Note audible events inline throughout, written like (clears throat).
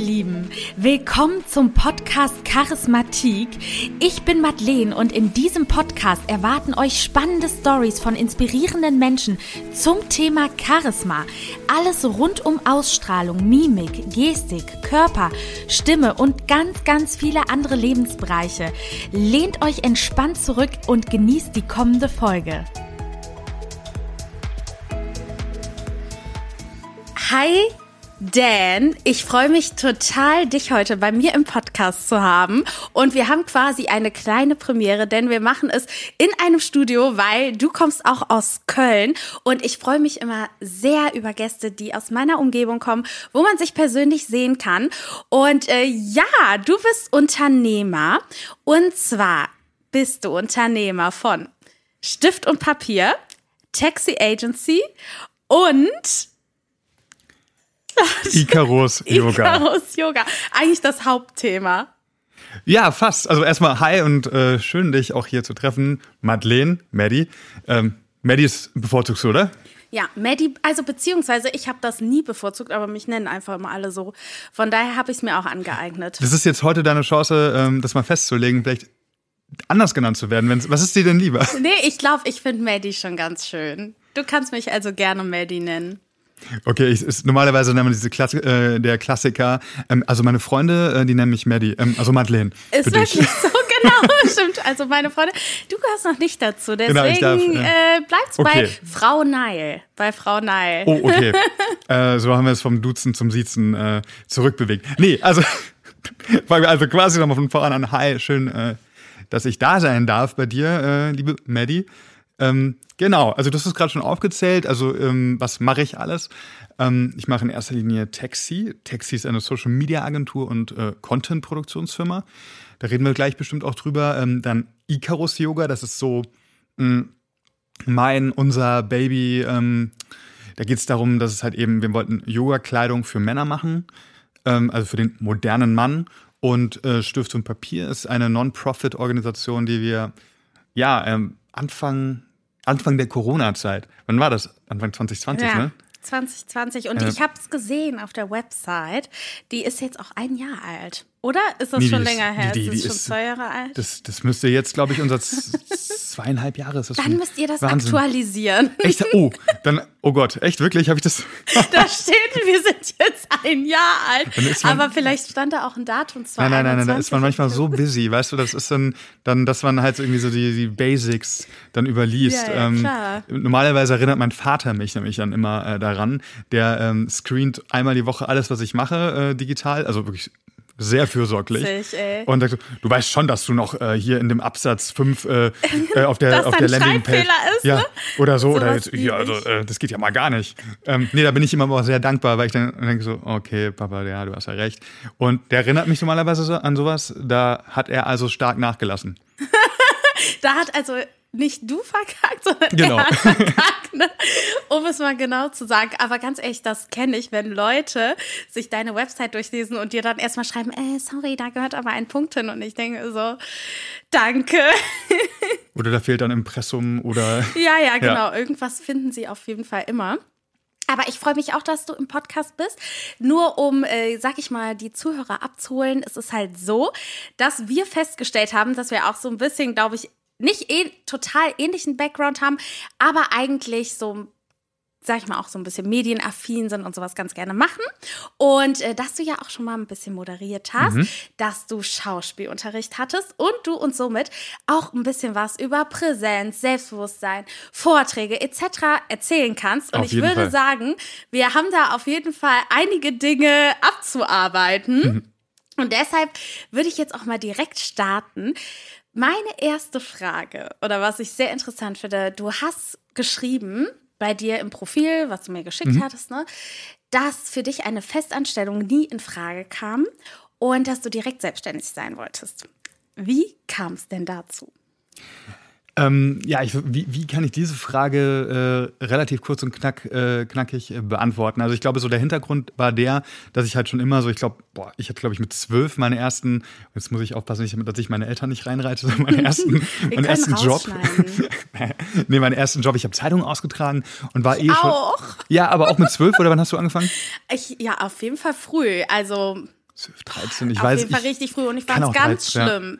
Lieben, willkommen zum Podcast Charismatik. Ich bin Madeleine und in diesem Podcast erwarten euch spannende Stories von inspirierenden Menschen zum Thema Charisma. Alles rund um Ausstrahlung, Mimik, Gestik, Körper, Stimme und ganz, ganz viele andere Lebensbereiche. Lehnt euch entspannt zurück und genießt die kommende Folge. Hi, Dan, ich freue mich total, dich heute bei mir im Podcast zu haben. Und wir haben quasi eine kleine Premiere, denn wir machen es in einem Studio, weil du kommst auch aus Köln. Und ich freue mich immer sehr über Gäste, die aus meiner Umgebung kommen, wo man sich persönlich sehen kann. Und äh, ja, du bist Unternehmer. Und zwar bist du Unternehmer von Stift und Papier, Taxi Agency und (laughs) Icarus Yoga. Icarus Yoga. Eigentlich das Hauptthema. Ja, fast. Also erstmal hi und äh, schön, dich auch hier zu treffen. Madeleine, Maddie. Ähm, Maddie ist bevorzugst du, oder? Ja, Maddie, also beziehungsweise ich habe das nie bevorzugt, aber mich nennen einfach immer alle so. Von daher habe ich es mir auch angeeignet. Das ist jetzt heute deine Chance, ähm, das mal festzulegen, vielleicht anders genannt zu werden. Wenn's, was ist dir denn lieber? Nee, ich glaube, ich finde Maddie schon ganz schön. Du kannst mich also gerne Maddie nennen. Okay, ich, ist, normalerweise nennt man diese Klassi äh, der Klassiker. Ähm, also meine Freunde, äh, die nennen mich Maddie, ähm, also Madeleine. Ist wirklich dich. so, (laughs) genau, stimmt. Also meine Freunde, du gehörst noch nicht dazu, deswegen genau, darf, äh, äh bleibst okay. bei Frau Neil. Bei Frau Neil. Oh, okay. (laughs) äh, so haben wir es vom Duzen zum Siezen äh, zurückbewegt. Nee, also, (laughs) also quasi nochmal von voran an. Hi, schön, äh, dass ich da sein darf bei dir, liebe Maddie. Ähm, genau, also hast es gerade schon aufgezählt. Also ähm, was mache ich alles? Ähm, ich mache in erster Linie Taxi. Taxi ist eine Social Media Agentur und äh, Content Produktionsfirma. Da reden wir gleich bestimmt auch drüber. Ähm, dann Icarus Yoga, das ist so mh, mm, mein, unser Baby. Ähm, da geht es darum, dass es halt eben, wir wollten Yoga-Kleidung für Männer machen, ähm, also für den modernen Mann. Und äh, Stift und Papier ist eine Non-Profit-Organisation, die wir ja ähm, Anfang Anfang der Corona-Zeit. Wann war das? Anfang 2020, ja. ne? 2020 und äh, ich habe es gesehen auf der Website. Die ist jetzt auch ein Jahr alt. Oder ist das nee, schon länger her? Die, die, ist, die ist schon zwei Jahre alt? Das, das müsste jetzt, glaube ich, unser (laughs) zweieinhalb Jahre ist das Dann müsst ihr das Wahnsinn. aktualisieren. (laughs) Echt? Oh, dann, oh Gott, echt, wirklich, habe ich das? (laughs) da steht, wir sind jetzt ein Jahr alt. Man, aber vielleicht stand da auch ein Datum. Nein, nein, nein, nein, da ist man manchmal so busy, weißt du, das ist dann, dann dass man halt so irgendwie so die, die Basics dann überliest. Ja, ja, ähm, klar. Normalerweise erinnert mein Vater mich nämlich dann immer äh, daran. Der ähm, screent einmal die Woche alles, was ich mache, äh, digital, also wirklich sehr fürsorglich. Sich, ey. Und sagt, du weißt schon, dass du noch äh, hier in dem Absatz 5 äh, (laughs) äh, auf der, auf der Landingpage. Ist, ja, ne? oder so. so oder jetzt, ja, also, äh, das geht ja mal gar nicht. Ähm, nee, da bin ich immer auch sehr dankbar, weil ich dann denke so, okay, Papa, ja, du hast ja recht. Und der erinnert mich normalerweise so an sowas. Da hat er also stark nachgelassen. (laughs) da hat also nicht du verkackt, sondern genau. er verkackt, ne? um es mal genau zu sagen. Aber ganz ehrlich, das kenne ich, wenn Leute sich deine Website durchlesen und dir dann erstmal schreiben, äh, sorry, da gehört aber ein Punkt hin. Und ich denke so, danke. (laughs) Oder da fehlt dann Impressum oder. (laughs) Ja, ja, genau. Ja. Irgendwas finden sie auf jeden Fall immer. Aber ich freue mich auch, dass du im Podcast bist. Nur um, äh, sag ich mal, die Zuhörer abzuholen, ist es halt so, dass wir festgestellt haben, dass wir auch so ein bisschen, glaube ich, nicht eh, total ähnlichen Background haben, aber eigentlich so sag ich mal, auch so ein bisschen medienaffin sind und sowas ganz gerne machen. Und äh, dass du ja auch schon mal ein bisschen moderiert hast, mhm. dass du Schauspielunterricht hattest und du uns somit auch ein bisschen was über Präsenz, Selbstbewusstsein, Vorträge etc. erzählen kannst. Und auf ich würde Fall. sagen, wir haben da auf jeden Fall einige Dinge abzuarbeiten. Mhm. Und deshalb würde ich jetzt auch mal direkt starten. Meine erste Frage oder was ich sehr interessant finde, du hast geschrieben bei dir im Profil, was du mir geschickt mhm. hattest, ne, dass für dich eine Festanstellung nie in Frage kam und dass du direkt selbstständig sein wolltest. Wie kam es denn dazu? Ähm, ja, ich, wie, wie, kann ich diese Frage äh, relativ kurz und knack, äh, knackig äh, beantworten? Also ich glaube, so der Hintergrund war der, dass ich halt schon immer so, ich glaube, boah, ich hatte, glaube ich, mit zwölf meine ersten, jetzt muss ich aufpassen, dass ich meine Eltern nicht reinreite, sondern meinen (laughs) ersten, meinen ersten Job. (laughs) nee, meinen ersten Job. Ich habe Zeitungen ausgetragen und war eh schon. Auch? Ja, aber auch mit zwölf oder wann hast du angefangen? (laughs) Ich, ja, auf jeden Fall früh. Also 12, 13, ich Auf weiß jeden Fall ich, richtig früh und ich fand es auch ganz 13, ja.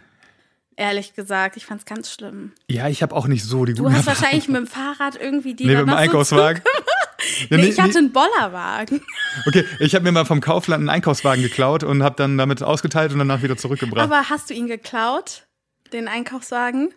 Ehrlich gesagt, ich fand es ganz schlimm. Ja, ich habe auch nicht so die Du guten hast Erfahrungen. wahrscheinlich mit dem Fahrrad irgendwie die Nee, mit dem so Einkaufswagen. (laughs) Ja, Nee, nee, ich hatte einen Bollerwagen. Okay, ich habe mir mal vom Kaufland einen Einkaufswagen geklaut und habe dann damit ausgeteilt und danach wieder zurückgebracht. Aber hast du ihn geklaut, den Einkaufswagen?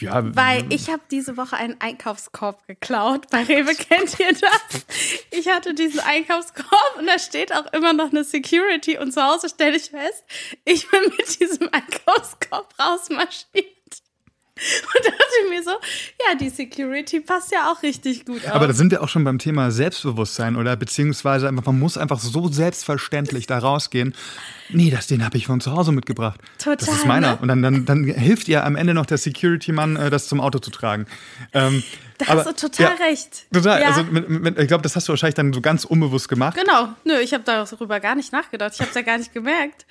ja, Weil ich habe diese Woche einen Einkaufskorb geklaut. Bei Rewe kennt ihr das? Ich hatte diesen Einkaufskorb und da steht auch immer noch eine Security und zu Hause stelle ich fest, ich bin mit diesem Einkaufskorb rausmarschiert. (laughs) Und dachte mir so, ja, die Security passt ja auch richtig gut auf. Aber da sind wir auch schon beim Thema Selbstbewusstsein oder beziehungsweise einfach, man muss einfach so selbstverständlich da rausgehen. Nee, das den habe ich von zu Hause mitgebracht. das Total, ist meiner. ne? Und dann, dann, dann hilft ihr am Ende noch der Security-Mann, äh, das zum Auto zu tragen. Ähm, da hast du total ja, recht. Total. Ja. Also mit, mit, ich glaube, das hast du wahrscheinlich dann so ganz unbewusst gemacht. Genau, nö, ich habe darüber gar nicht nachgedacht. Ich habe es ja gar nicht gemerkt.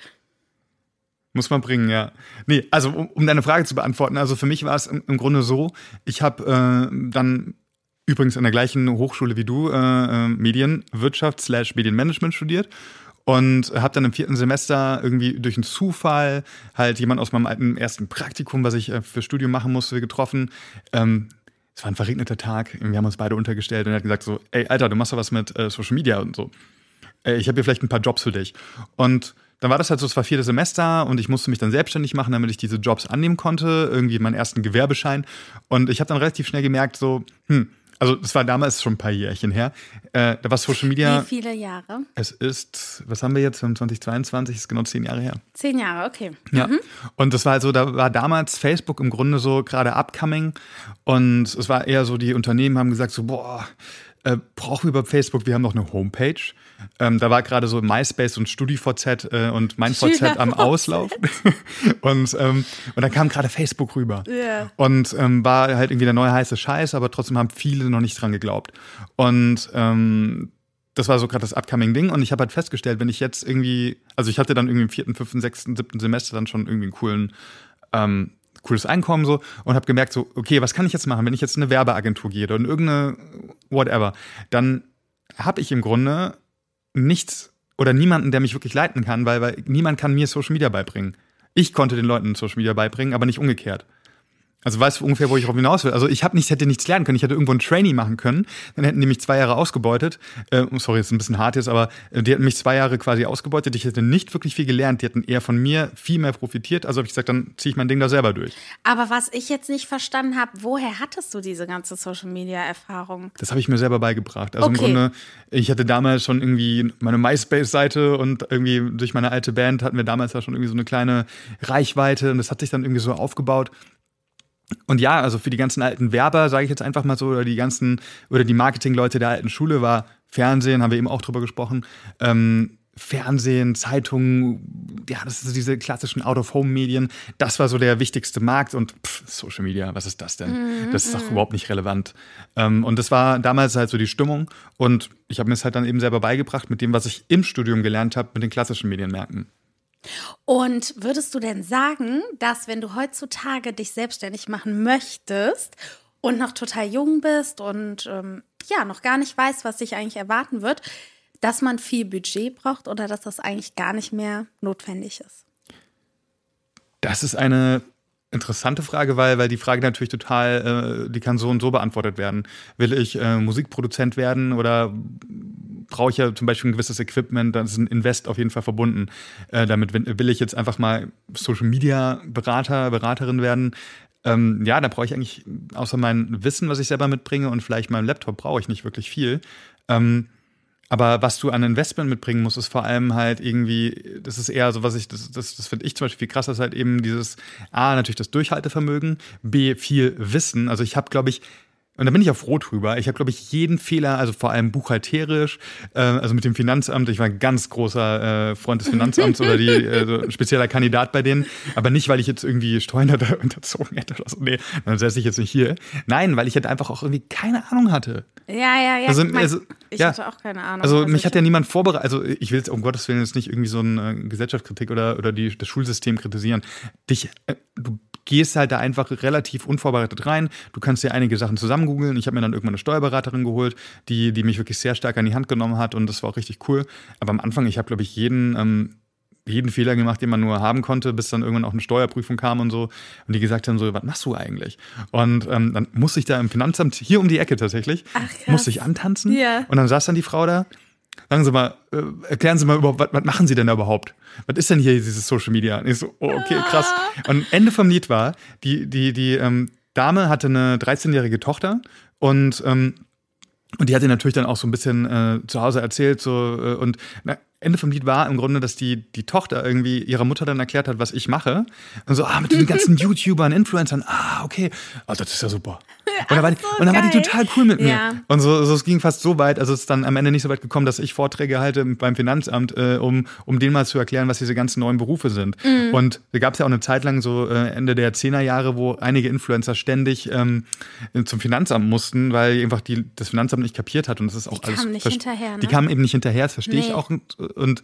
Muss man bringen, ja. Nee, also um, um deine Frage zu beantworten, also für mich war es im, im Grunde so, ich habe äh, dann übrigens an der gleichen Hochschule wie du äh, äh, Medienwirtschaft slash Medienmanagement studiert und habe dann im vierten Semester irgendwie durch einen Zufall halt jemand aus meinem alten ersten Praktikum, was ich äh, für Studium machen musste, getroffen. Ähm, es war ein verregneter Tag, wir haben uns beide untergestellt und er hat gesagt so, ey Alter, du machst doch was mit äh, Social Media und so äh, ich habe hier vielleicht ein paar Jobs für dich. Und dann war das halt so, es war viertes Semester und ich musste mich dann selbstständig machen, damit ich diese Jobs annehmen konnte, irgendwie meinen ersten Gewerbeschein. Und ich habe dann relativ schnell gemerkt, so, hm, also das war damals schon ein paar Jährchen her, äh, da war Social Media, Wie viele Jahre? es ist, was haben wir jetzt, wir haben 2022, ist genau zehn Jahre her. Zehn Jahre, okay. Ja. Und das war halt so, da war damals Facebook im Grunde so gerade upcoming und es war eher so, die Unternehmen haben gesagt so, boah, äh, brauchen wir über Facebook, wir haben noch eine Homepage. Ähm, da war gerade so MySpace und StudiVZ äh, und mein VZ am. Auslauf. (laughs) und, ähm, und dann kam gerade Facebook rüber. Ja. Und ähm, war halt irgendwie der neue heiße Scheiß, aber trotzdem haben viele noch nicht dran geglaubt. Und ähm, das war so gerade das upcoming Ding und ich habe halt festgestellt, wenn ich jetzt irgendwie, also ich hatte dann irgendwie im vierten, fünften, sechsten, siebten Semester dann schon irgendwie einen coolen, ähm, cooles Einkommen so und habe gemerkt so, okay, was kann ich jetzt machen, wenn ich jetzt in eine Werbeagentur gehe oder in irgendeine whatever, dann habe ich im Grunde nichts oder niemanden, der mich wirklich leiten kann, weil, weil niemand kann mir Social Media beibringen. Ich konnte den Leuten Social Media beibringen, aber nicht umgekehrt. Also weißt du ungefähr, wo ich darauf hinaus will. Also ich habe nichts, hätte nichts lernen können. Ich hätte irgendwo ein Trainee machen können. Dann hätten die mich zwei Jahre ausgebeutet. Äh, sorry, ist ein bisschen hart jetzt, aber äh, die hätten mich zwei Jahre quasi ausgebeutet. Ich hätte nicht wirklich viel gelernt. Die hätten eher von mir viel mehr profitiert. Also habe ich gesagt, dann ziehe ich mein Ding da selber durch. Aber was ich jetzt nicht verstanden habe, woher hattest du diese ganze Social Media Erfahrung? Das habe ich mir selber beigebracht. Also im Okay. Grunde, ich hatte damals schon irgendwie meine MySpace-Seite und irgendwie durch meine alte Band hatten wir damals ja schon irgendwie so eine kleine Reichweite und das hat sich dann irgendwie so aufgebaut. Und ja, also für die ganzen alten Werber, sage ich jetzt einfach mal so, oder die ganzen, oder die Marketingleute der alten Schule war Fernsehen, haben wir eben auch drüber gesprochen. Ähm, Fernsehen, Zeitungen, ja, das sind diese klassischen Out-of-Home-Medien. Das war so der wichtigste Markt und pff, Social Media, was ist das denn? Das ist doch überhaupt nicht relevant. Ähm, und das war damals halt so die Stimmung. Und ich habe mir es halt dann eben selber beigebracht mit dem, was ich im Studium gelernt habe, mit den klassischen Medienmärkten. Und würdest du denn sagen, dass wenn du heutzutage dich selbstständig machen möchtest und noch total jung bist und ähm, ja, noch gar nicht weißt, was dich eigentlich erwarten wird, dass man viel Budget braucht oder dass das eigentlich gar nicht mehr notwendig ist? Das ist eine interessante Frage, weil, weil die Frage natürlich total, äh, die kann so und so beantwortet werden. Will ich äh, Musikproduzent werden oder brauche ich ja zum Beispiel ein gewisses Equipment, dann ist ein Invest auf jeden Fall verbunden. Äh, damit will ich jetzt einfach mal Social Media Berater, Beraterin werden. Ähm, ja, da brauche ich eigentlich außer mein Wissen, was ich selber mitbringe und vielleicht meinem Laptop brauche ich nicht wirklich viel. Ähm, aber was du an Investment mitbringen musst, ist vor allem halt irgendwie, das ist eher so, was ich, das, das, das finde ich zum Beispiel viel krasser, ist halt eben dieses A, natürlich das Durchhaltevermögen, B, viel Wissen. Also ich habe, glaube ich, und da bin ich auch froh drüber. Ich habe, glaube ich, jeden Fehler, also vor allem buchhalterisch, äh, also mit dem Finanzamt, ich war ein ganz großer äh, Freund des Finanzamts oder die, äh, so ein spezieller Kandidat bei denen. Aber nicht, weil ich jetzt irgendwie Steuern da (laughs) unterzogen hätte oder so. Nee, dann säße ich jetzt nicht hier. Nein, weil ich halt einfach auch irgendwie keine Ahnung hatte. Ja, ja, ja. Also, ich mein, also, ich ja. hatte auch keine Ahnung. Also mich ich- hat ja niemand vorbereitet. Also ich will jetzt um Gottes Willen jetzt nicht irgendwie so eine Gesellschaftskritik oder, oder die, das Schulsystem kritisieren. Dich, äh, du gehst halt da einfach relativ unvorbereitet rein. Du kannst dir einige Sachen zusammen googeln. Ich habe mir dann irgendwann eine Steuerberaterin geholt, die, die mich wirklich sehr stark an die Hand genommen hat und das war auch richtig cool. Aber am Anfang, ich habe, glaube ich, jeden, ähm, jeden Fehler gemacht, den man nur haben konnte, bis dann irgendwann auch eine Steuerprüfung kam und so. Und die gesagt haben so, was machst du eigentlich? Und ähm, dann musste ich da im Finanzamt, hier um die Ecke tatsächlich, Ach, musste ich antanzen. Ja. Und dann saß dann die Frau da, sagen Sie mal, äh, erklären Sie mal überhaupt, was, was machen Sie denn da überhaupt? Was ist denn hier dieses Social Media? Und ich so, oh, okay, krass. Und Ende vom Lied war, die, die, die ähm, Dame hatte eine 13-jährige Tochter und ähm, und die hat ihr natürlich dann auch so ein bisschen äh, zu Hause erzählt, so äh, und na, Ende vom Lied war im Grunde, dass die, die Tochter irgendwie ihrer Mutter dann erklärt hat, was ich mache. Und so, ah, mit den ganzen (laughs) YouTubern, Influencern, ah, okay. Oh, das ist ja super. (laughs) Und dann, war die, so und dann war die total cool mit mir. Ja. Und so, so, es ging fast so weit, also es ist dann am Ende nicht so weit gekommen, dass ich Vorträge halte beim Finanzamt, äh, um, um denen mal zu erklären, was diese ganzen neuen Berufe sind. Mhm. Und da gab es ja auch eine Zeit lang, so äh, Ende der 10er Jahre, wo einige Influencer ständig ähm, zum Finanzamt mussten, weil einfach die, das Finanzamt nicht kapiert hat. Und das ist auch Die alles. kamen nicht hinterher, ne? Die kamen eben nicht hinterher, das verstehe ich Nee. auch. Und, und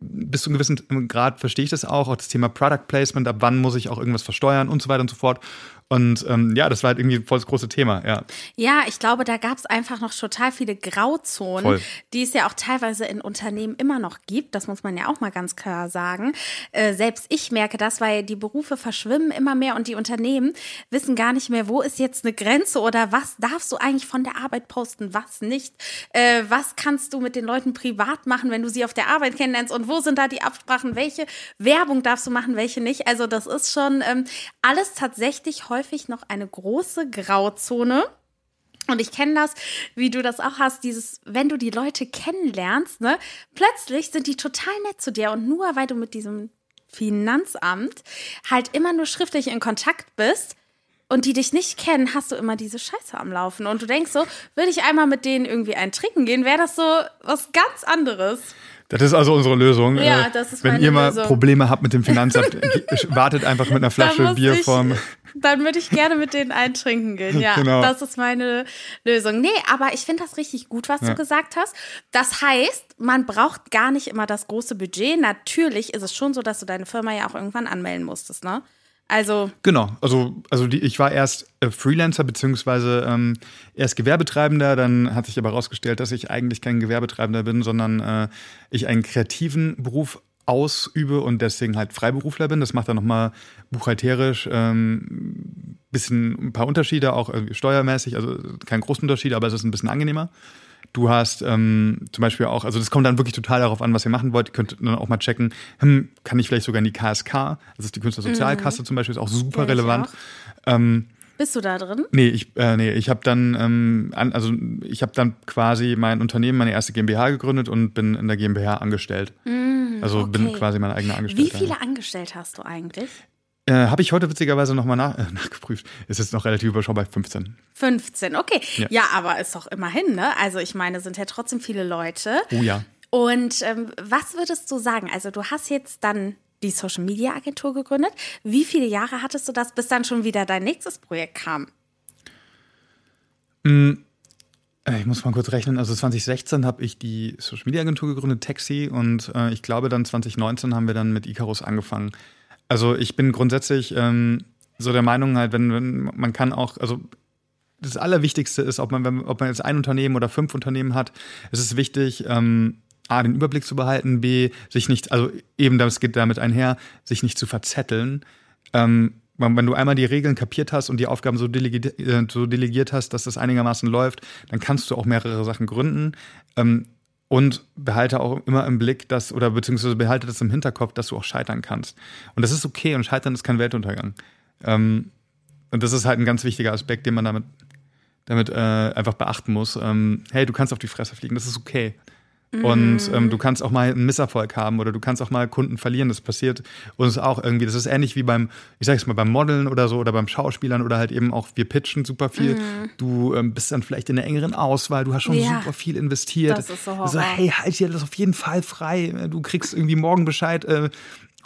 bis zu einem gewissen Grad verstehe ich das auch, auch das Thema Product Placement, ab wann muss ich auch irgendwas versteuern und so weiter und so fort. Und ähm, ja, das war halt irgendwie voll das große Thema, ja. Ja, ich glaube, da gab es einfach noch total viele Grauzonen, Voll. die es ja auch teilweise in Unternehmen immer noch gibt. Das muss man ja auch mal ganz klar sagen. Äh, selbst ich merke das, weil die Berufe verschwimmen immer mehr und die Unternehmen wissen gar nicht mehr, wo ist jetzt eine Grenze oder was darfst du eigentlich von der Arbeit posten, was nicht. Äh, was kannst du mit den Leuten privat machen, wenn du sie auf der Arbeit kennenlernst und wo sind da die Absprachen, welche Werbung darfst du machen, welche nicht. Also das ist schon ähm, alles tatsächlich häufig noch eine große Grauzone. Und ich kenne das, wie du das auch hast, dieses, wenn du die Leute kennenlernst, ne, plötzlich sind die total nett zu dir und nur weil du mit diesem Finanzamt halt immer nur schriftlich in Kontakt bist und die dich nicht kennen, hast du immer diese Scheiße am Laufen. Und du denkst so, würde ich einmal mit denen irgendwie ein Trinken gehen, wäre das so was ganz anderes. Das ist also unsere Lösung. Ja, Äh, das ist Wenn ihr mal Lösung. Probleme habt mit dem Finanzamt, (laughs) wartet einfach mit einer Flasche Bier ich- vorm. Dann würde ich gerne mit denen eintrinken gehen. Ja, Genau. das ist meine Lösung. Nee, aber ich finde das richtig gut, was Ja. du gesagt hast. Das heißt, man braucht gar nicht immer das große Budget. Natürlich ist es schon so, dass du deine Firma ja auch irgendwann anmelden musstest, ne? Also, Genau, also, also die, ich war erst äh, Freelancer beziehungsweise ähm, erst Gewerbetreibender, dann hat sich aber herausgestellt, dass ich eigentlich kein Gewerbetreibender bin, sondern äh, ich einen kreativen Beruf ausübe und deswegen halt Freiberufler bin. Das macht dann nochmal buchhalterisch ähm, bisschen ein paar Unterschiede, auch steuermäßig, also kein großen Unterschied, aber es ist ein bisschen angenehmer. Du hast ähm, zum Beispiel auch, also das kommt dann wirklich total darauf an, was ihr machen wollt. Ihr könnt dann auch mal checken, hm, kann ich vielleicht sogar in die KSK, das ist die Künstlersozialkasse zum Beispiel, ist auch super ich relevant. auch. Ähm, bist du da drin? nee, ich, äh, nee, ich habe dann, ähm, an, also ich habe dann quasi mein Unternehmen, meine erste GmbH gegründet und bin in der GmbH angestellt. also bin okay. quasi mein eigener Wie Angestellter. viele Angestellte hast du eigentlich? Äh, habe ich heute witzigerweise nochmal nach, äh, (laughs) nachgeprüft. Ist jetzt noch relativ überschaubar, 15. 15, okay. Ja. Ja. aber ist doch immerhin, ne? Also ich meine, sind ja trotzdem viele Leute. Oh ja. Und ähm, was würdest du sagen? Also du hast jetzt dann die Social Media Agentur gegründet. Wie viele Jahre hattest du das, bis dann schon wieder dein nächstes Projekt kam? Äh, Ich muss mal kurz rechnen. Also 2016 habe ich die Social Media Agentur gegründet, Taxi, und äh, ich glaube dann 2019 haben wir dann mit Icarus angefangen. Also ich bin grundsätzlich ähm, so der Meinung halt, wenn, wenn man kann auch, also das Allerwichtigste ist, ob man, wenn, ob man jetzt ein Unternehmen oder fünf Unternehmen hat, es ist wichtig, ähm, A, den Überblick zu behalten, B, sich nicht, also eben das geht damit einher, sich nicht zu verzetteln. Ähm, wenn du einmal die Regeln kapiert hast und die Aufgaben so, delegi äh, so delegiert hast, dass das einigermaßen läuft, dann kannst du auch mehrere Sachen gründen. Ähm, und behalte auch immer im Blick, dass, oder beziehungsweise behalte das im Hinterkopf, dass du auch scheitern kannst. Und das ist okay und scheitern ist kein Weltuntergang. Ähm, und das ist halt ein ganz wichtiger Aspekt, den man damit, damit äh, einfach beachten muss. Ähm, hey, du kannst auf die Fresse fliegen, das ist okay. Und ähm, du kannst auch mal einen Misserfolg haben oder du kannst auch mal Kunden verlieren. Das passiert uns auch irgendwie. Das ist ähnlich wie beim, ich sag jetzt mal, beim Modeln oder so oder beim Schauspielern oder halt eben auch, wir pitchen super viel. Du ähm, bist dann vielleicht in der engeren Auswahl, du hast schon Ja. super viel investiert. Das ist so so Horror. hey, halt dir das auf jeden Fall frei. Du kriegst irgendwie morgen Bescheid, äh,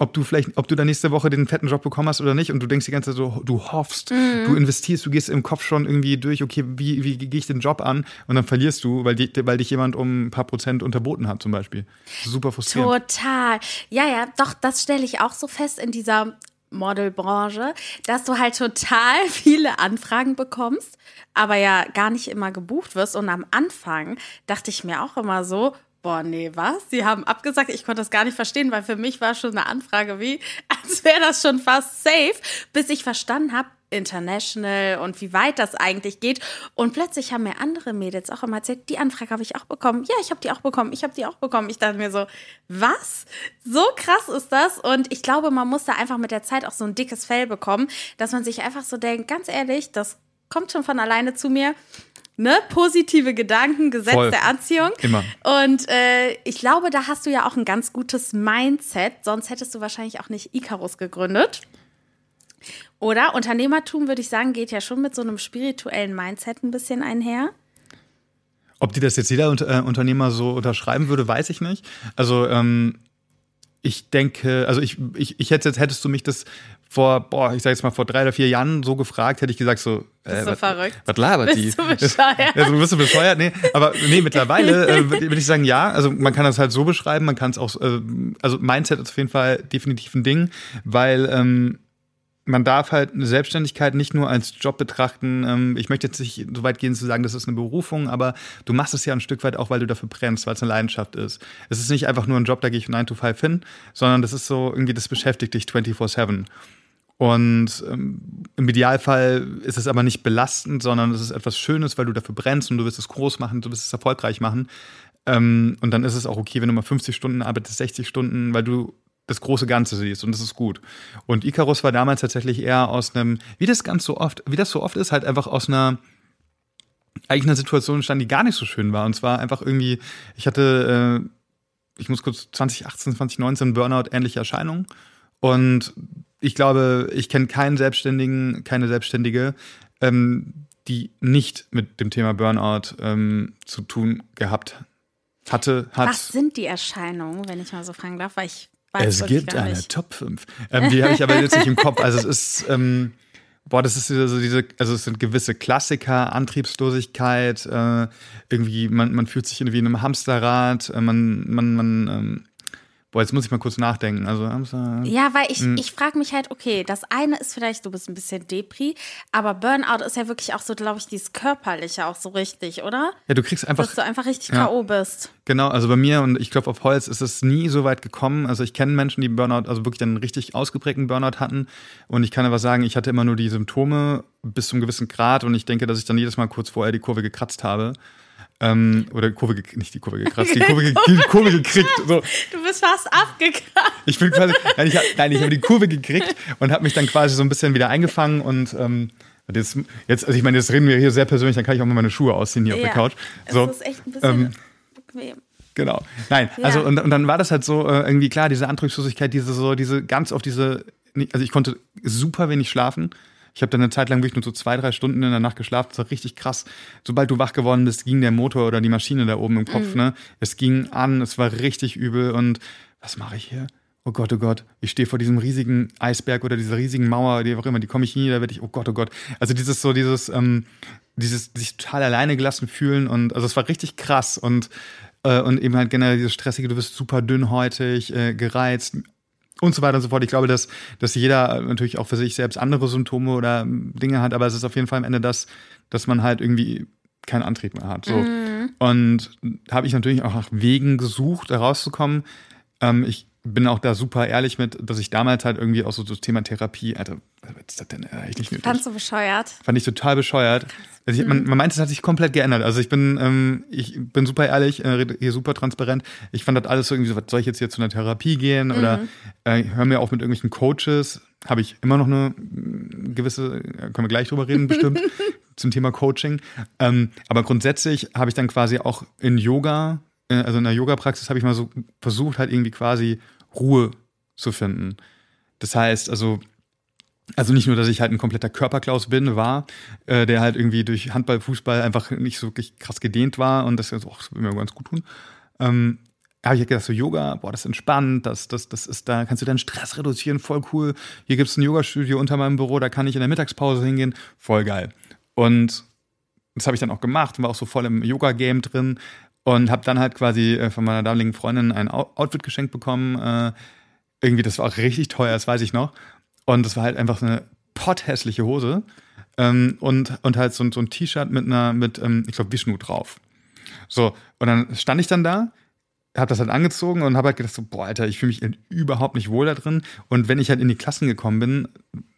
ob du vielleicht, ob du da nächste Woche den fetten Job bekommen hast oder nicht. Und du denkst die ganze Zeit so, du hoffst, Mhm. du investierst, du gehst im Kopf schon irgendwie durch, okay, wie, wie gehe ich den Job an? Und dann verlierst du, weil, die, weil dich jemand um ein paar Prozent unterboten hat, zum Beispiel. Super frustrierend. Total. Ja, ja, doch, das stelle ich auch so fest in dieser Modelbranche, dass du halt total (laughs) viele Anfragen bekommst, aber ja gar nicht immer gebucht wirst. Und am Anfang dachte ich mir auch immer so, boah, nee, was? Sie haben abgesagt. Ich konnte das gar nicht verstehen, weil für mich war schon eine Anfrage wie, (laughs) als wäre das schon fast safe, bis ich verstanden habe, international und wie weit das eigentlich geht. Und plötzlich haben mir andere Mädels auch immer erzählt, die Anfrage habe ich auch bekommen. Ja, ich habe die auch bekommen. Ich habe die auch bekommen. Ich dachte mir so, was? So krass ist das. Und ich glaube, man muss da einfach mit der Zeit auch so ein dickes Fell bekommen, dass man sich einfach so denkt, ganz ehrlich, das kommt schon von alleine zu mir. Ne? Positive Gedanken, Gesetz Voll. der Anziehung. Immer. Und äh, ich glaube, da hast du ja auch ein ganz gutes Mindset, sonst hättest du wahrscheinlich auch nicht Icarus gegründet. Oder Unternehmertum, würde ich sagen, geht ja schon mit so einem spirituellen Mindset ein bisschen einher. Ob die das jetzt jeder äh, Unternehmer so unterschreiben würde, weiß ich nicht. Also ähm, ich denke, also ich, ich, ich hätte, hättest du mich das vor, boah, ich sag jetzt mal vor drei oder vier Jahren so gefragt, hätte ich gesagt so, Bist du was- verrückt? Was labert die? Bist du bescheuert? (laughs) Also, bist du bescheuert? Nee, aber nee, mittlerweile äh, (laughs) würde würd ich sagen, ja. Also man kann das halt so beschreiben, man kann es auch, äh, also Mindset ist auf jeden Fall definitiv ein Ding, weil ähm, man darf halt eine Selbstständigkeit nicht nur als Job betrachten. Ähm, ich möchte jetzt nicht so weit gehen zu sagen, das ist eine Berufung, aber du machst es ja ein Stück weit auch, weil du dafür brennst, weil es eine Leidenschaft ist. Es ist nicht einfach nur ein Job, da gehe ich 9 to 5 hin, sondern das ist so irgendwie, das beschäftigt dich 24-7. Und ähm, im Idealfall ist es aber nicht belastend, sondern es ist etwas Schönes, weil du dafür brennst und du wirst es groß machen, du wirst es erfolgreich machen. Ähm, und dann ist es auch okay, wenn du mal 50 Stunden arbeitest, 60 Stunden, weil du das große Ganze siehst und das ist gut. Und Icarus war damals tatsächlich eher aus einem, wie das ganz so oft, wie das so oft ist, halt einfach aus einer eigentlich einer Situation entstanden, die gar nicht so schön war. Und zwar einfach irgendwie, ich hatte, äh, ich muss kurz 2018, 2019 Burnout ähnliche Erscheinungen. Und ich glaube, ich kenne keinen Selbstständigen, keine Selbstständige, ähm, die nicht mit dem Thema Burnout ähm, zu tun gehabt hatte, hat. Was sind die Erscheinungen, wenn ich mal so fragen darf? Weil ich weiß Es gibt eine nicht. Top 5. Ähm, die habe ich aber jetzt nicht im Kopf. Also es ist, ähm, boah, das ist wieder so diese, also es sind gewisse Klassiker, Antriebslosigkeit, äh, irgendwie, man, man fühlt sich irgendwie in einem Hamsterrad, äh, man, man, man, ähm, boah, jetzt muss ich mal kurz nachdenken. Also Hamster. Ja, weil ich, Hm. ich frage mich halt, okay, das eine ist vielleicht, du bist ein bisschen Depri, aber Burnout ist ja wirklich auch so, glaube ich, dieses Körperliche auch so richtig, oder? Ja, du kriegst einfach Dass du einfach richtig Ja. K.O. bist. Genau, also bei mir und ich klopfe auf Holz ist es nie so weit gekommen. Also ich kenne Menschen, die Burnout, also wirklich einen richtig ausgeprägten Burnout hatten. Und ich kann aber sagen, ich hatte immer nur die Symptome bis zu einem gewissen Grad und ich denke, dass ich dann jedes Mal kurz vorher die Kurve gekratzt habe. Ähm, oder die Kurve, nicht die Kurve gekratzt, die (laughs) Kurve, die Kurve gekriegt. So. Du bist fast abgekratzt. Ich bin quasi, nein, ich, nein, ich habe die Kurve gekriegt und habe mich dann quasi so ein bisschen wieder eingefangen und ähm, jetzt, jetzt, also ich meine, jetzt reden wir hier sehr persönlich, dann kann ich auch mal meine Schuhe ausziehen hier auf der Couch. So, Es ist echt ein bisschen ähm, bequem. Genau. Nein, Ja. also und, und dann war das halt so äh, irgendwie klar, diese Antriebslosigkeit, diese so, diese ganz auf diese, also ich konnte super wenig schlafen. Ich habe dann eine Zeit lang wirklich nur so zwei, drei Stunden in der Nacht geschlafen. Das war richtig krass. Sobald du wach geworden bist, ging der Motor oder die Maschine da oben im Kopf, ne? Es ging an, es war richtig übel und was mache ich hier? Oh Gott, oh Gott, ich stehe vor diesem riesigen Eisberg oder dieser riesigen Mauer, die auch immer, die komme ich nie, da werde ich, oh Gott, oh Gott. Also dieses so, dieses, ähm, dieses sich total alleine gelassen fühlen und also es war richtig krass und äh, und eben halt generell dieses stressige, du bist super dünnhäutig, äh, gereizt und so weiter und so fort. Ich glaube, dass, dass jeder natürlich auch für sich selbst andere Symptome oder ähm, Dinge hat, aber es ist auf jeden Fall am Ende das, dass man halt irgendwie keinen Antrieb mehr hat. So. Und da habe ich natürlich auch nach Wegen gesucht, da rauszukommen. Ähm, ich bin auch da super ehrlich mit, dass ich damals halt irgendwie auch so das Thema Therapie, Alter, was ist das denn eigentlich nicht nötig? Fandst du bescheuert? Fand ich total bescheuert. Also ich, man, man meint, es hat sich komplett geändert. Also ich bin, ähm, ich bin super ehrlich, äh, hier super transparent. Ich fand das alles so irgendwie so, was soll ich jetzt hier zu einer Therapie gehen oder äh, hör mir auf mit irgendwelchen Coaches. Habe ich immer noch eine mm, gewisse, äh, können wir gleich drüber reden bestimmt, (laughs) zum Thema Coaching. Ähm, aber grundsätzlich habe ich dann quasi auch in Yoga, äh, also in der Yoga-Praxis habe ich mal so versucht, halt irgendwie quasi Ruhe zu finden. Das heißt, also also nicht nur, dass ich halt ein kompletter Körperklaus bin, war, äh, der halt irgendwie durch Handball, Fußball einfach nicht so wirklich krass gedehnt war und das, so, ach, das will mir ganz gut tun. Ähm, habe ich halt gedacht, so Yoga, boah, das ist entspannt, das, das, das ist, da kannst du deinen Stress reduzieren, voll cool. Hier gibt's ein Yogastudio unter meinem Büro, da kann ich in der Mittagspause hingehen, voll geil. Und das habe ich dann auch gemacht und war auch so voll im Yoga-Game drin und habe dann halt quasi äh, von meiner damaligen Freundin ein Outfit geschenkt bekommen. Äh, irgendwie, das war auch richtig teuer, das weiß ich noch. Und das war halt einfach so eine potthässliche Hose ähm, und, und halt so, ein- so ein T-Shirt mit einer, mit, ähm, ich glaube, Vishnu drauf. So, und dann stand ich dann da habe das halt angezogen und habe halt gedacht so, boah, Alter, ich fühle mich halt überhaupt nicht wohl da drin. Und wenn ich halt in die Klassen gekommen bin,